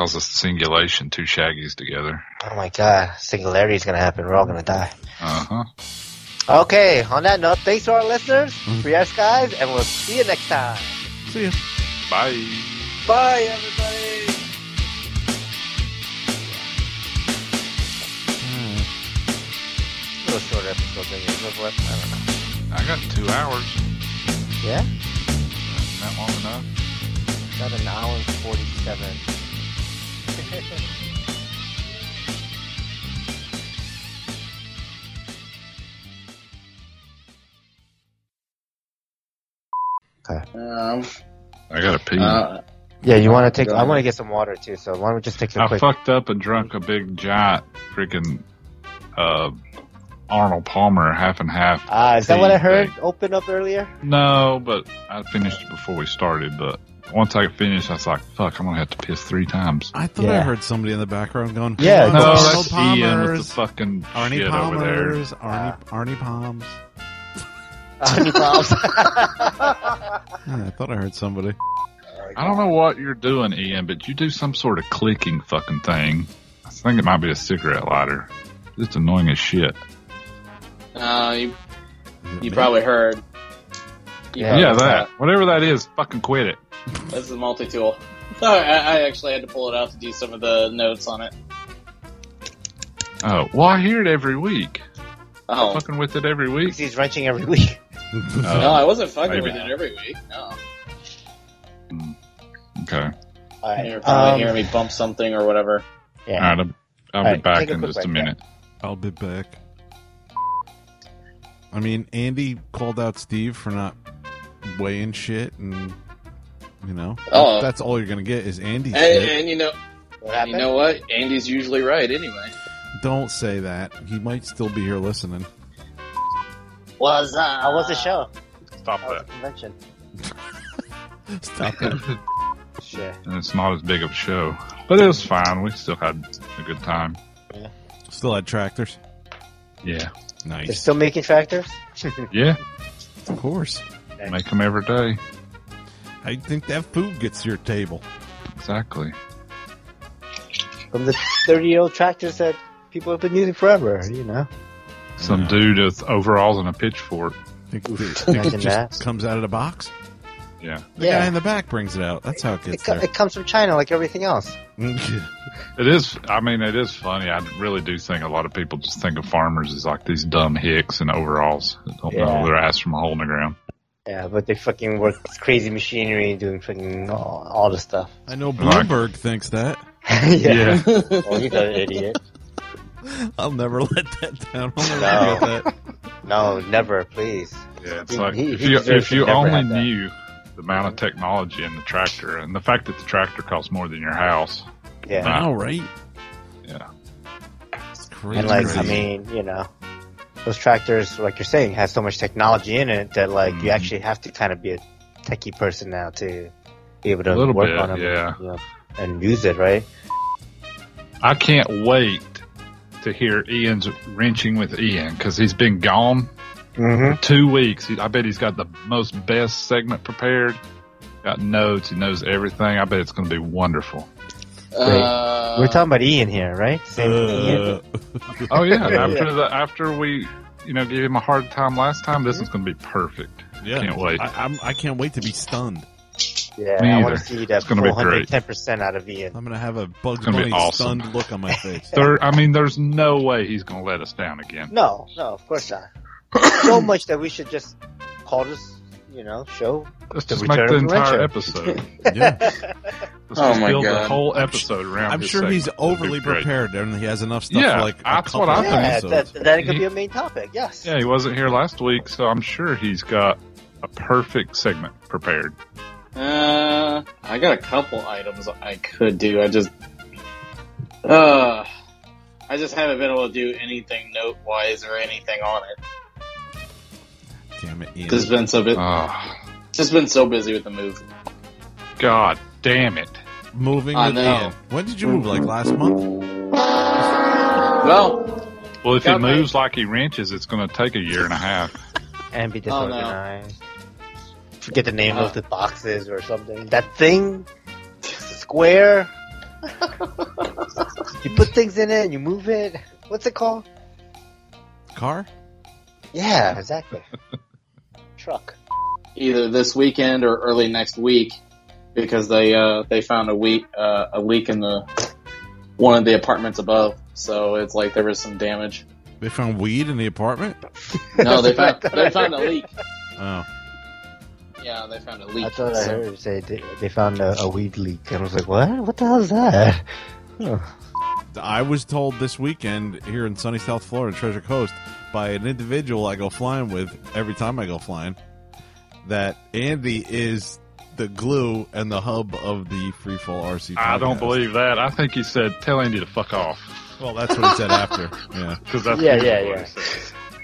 Cause of singulation, two Shaggies together.
Oh my god. Singularity is going to happen. We're all going to die.
Uh huh.
Okay. On that note, thanks to our listeners, free our skies, and we'll see you next time.
See you.
Bye.
Bye, everybody. A little shorter episode than usual, but I don't know.
I got two hours.
Yeah?
Isn't that long enough?
Got an hour and 47. okay.
Um,
I got to pee.
uh,
Yeah, you want to take? I want to get some water too. So why don't we just take a
I
quick?
I fucked up and drunk a big giant freaking uh, Arnold Palmer half and half.
Ah, is that what I heard?
thing.
Open up earlier.
No, but I finished before we started. But once I finished, I was like, "Fuck, I'm gonna have to piss three times."
I thought I heard somebody in the background going,
Yeah,
"Hello,
no,
No,
Arnold
that's Ian with the
Palmer's,
fucking
Arnie
shit over there.
Palmer's, Arnie, Arnie Palms.
Arnie Palms.
Yeah, I thought I heard somebody.
I don't know what you're doing, Ian, but you do some sort of clicking fucking thing. I think it might be a cigarette lighter. It's annoying as shit.
uh, you, you probably heard. You
Yeah,
yeah,
heard
that. Whatever that is, fucking quit it.
This is a multi-tool. I, I actually had to pull it out to do some of the notes on it.
Oh, well, I hear it every week.
Oh,
Fucking with it every week.
He's wrenching every week.
no, I wasn't fucking
maybe
with it every week. No,
Okay.
All right.
you're probably
um,
hearing me bump something or whatever.
Yeah.
All right. I'll, I'll
All
be
right,
back
take a
in just a
break,
minute.
I'll be back. I mean, Andy called out Steve for not weighing shit, and you know,
Oh.
that's all you're gonna get is Andy
And,
shit.
and you know,
What
and you know what? Andy's usually right anyway.
Don't say that. He might still be here listening.
Was uh,
How was the show?
Stop
How
that.
convention?
Stop it.
Shit.
and it's not as big of a show, but it was fine. We still had a good time.
Still had tractors.
Yeah, Nice.
They're
Nice.
still making tractors?
yeah,
Of course.
Make them every day.
I think that food gets to your table.
Exactly.
From the 30 year old tractors that people have been using forever, you know?
Some
Yeah.
dude with overalls and a pitchfork.
Think, think
Imagine
it
that.
just comes out of the box.
Yeah,
The
Yeah.
guy in the back brings it out. That's how it
It,
gets
co-
there.
it comes from China like everything else.
it is. I mean, it is funny. I really do think a lot of people just think of farmers as like these dumb hicks in overalls that don't
Yeah.
know their ass from a hole in the ground.
Yeah, but they fucking work crazy machinery doing fucking all, all the stuff.
I know Bloomberg thinks that.
yeah. well, oh, he's an idiot.
I'll never let that down. I'll never
No.
that.
No, never, please.
Yeah, it's
He-
like
he-
if
he
you if you only knew the amount of technology in the tractor and the fact that the tractor costs more than your house.
Yeah.
I right?
Yeah.
It's crazy.
And like, I mean, you know, those tractors, like you're saying, have so much technology in it that like you
Mhm.
actually have to kind of be a techie person now to be able to work
bit,
on them,
yeah.
you know, and use it, right?
I can't wait to hear Ian's wrenching with Ian because he's been gone
Mm-hmm.
for two weeks. He, I bet he's got the most best segment prepared. Got notes. He knows everything. I bet it's going to be wonderful.
Uh,
We're talking about Ian here, right? Same Ian.
Uh,
Oh yeah.
Yeah.
after the after we you know gave him a hard time last time, this is going to be perfect.
yeah.
I can't wait.
I, I'm, I can't wait to be stunned.
Yeah,
Me
I want to see that
It's gonna be
full 110% out of Ian.
I'm gonna have a Bugs
gonna
Bunny
be awesome.
stunned look on my face.
There, I mean, there's no way he's going to let us down again.
No, no, of course not. so much that we should just call this, you know, show.
Let's
The
just make the
return of the
entire
Wrencher.
episode.
Yeah.
Let's
Oh
just
my
build the
God.
whole
I'm
episode around.
I'm sure he's
segment. It'll
overly prepared and he has enough stuff
Yeah,
for like
that's
couple
what I
of
think.
Yeah,
episodes.
that, that could be a main topic, yes.
Yeah, he wasn't here last week, so I'm sure he's got a perfect segment prepared.
Uh, I got a couple items I could do. I just, uh, I just haven't been able to do anything note wise or anything on it.
Damn it, Ian.
Just been so bu-
Oh,
just been so busy with the move.
God damn it.
Moving
I
with
know.
Ian. When did you move? Like last month?
Well,
Well, if he
Got
moves like he wrenches, it's going to take a year and a half.
And be
Oh, no.
disorganized. Forget the name
Uh.
of the boxes or something. That thing, square. you put things in it and you move it. What's it called?
Car?
Yeah, exactly. Truck.
either this weekend or early next week because they uh they found a week uh, a leak in the one of the apartments above. So it's like there was some damage.
They found weed in the apartment?
No, they found they found a leak.
Oh.
Yeah, they found a leak.
I thought I
So-
heard say they, they found a, a weed leak, and I was like, "What? What the hell is that?" Huh.
I was told this weekend here in sunny South Florida, Treasure Coast, by an individual I go flying with every time I go flying, that Andy is the glue and the hub of the Freefall RC.
I don't believe that. I think he said, tell Andy to fuck off.
Well, that's what he said after. Yeah.
Because that's
Yeah, yeah,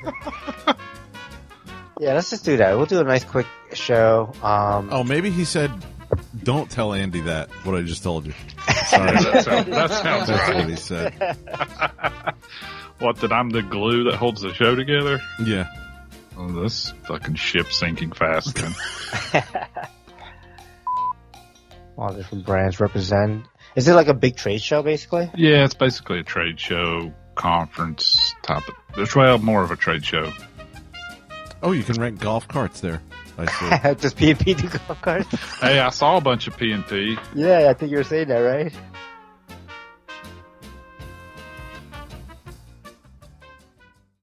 yeah. Yeah, let's just do that. We'll do a nice quick show. Um,
Oh, maybe he said, "Don't tell Andy that." What I just told you. Sorry,
that sounds, that sounds
that's what he said.
What, that I'm the glue that holds the show together?
Yeah.
Oh, this fucking ship sinking fast. Then.
all different brands represent. Is it like a big trade show, basically?
yeah, it's basically a trade show, conference type of. It's well more of a trade show.
Oh, you can rent golf carts there. I see.
Does PNP do golf carts?
Hey, I saw a bunch of P and P.
yeah, I think you were saying that, right?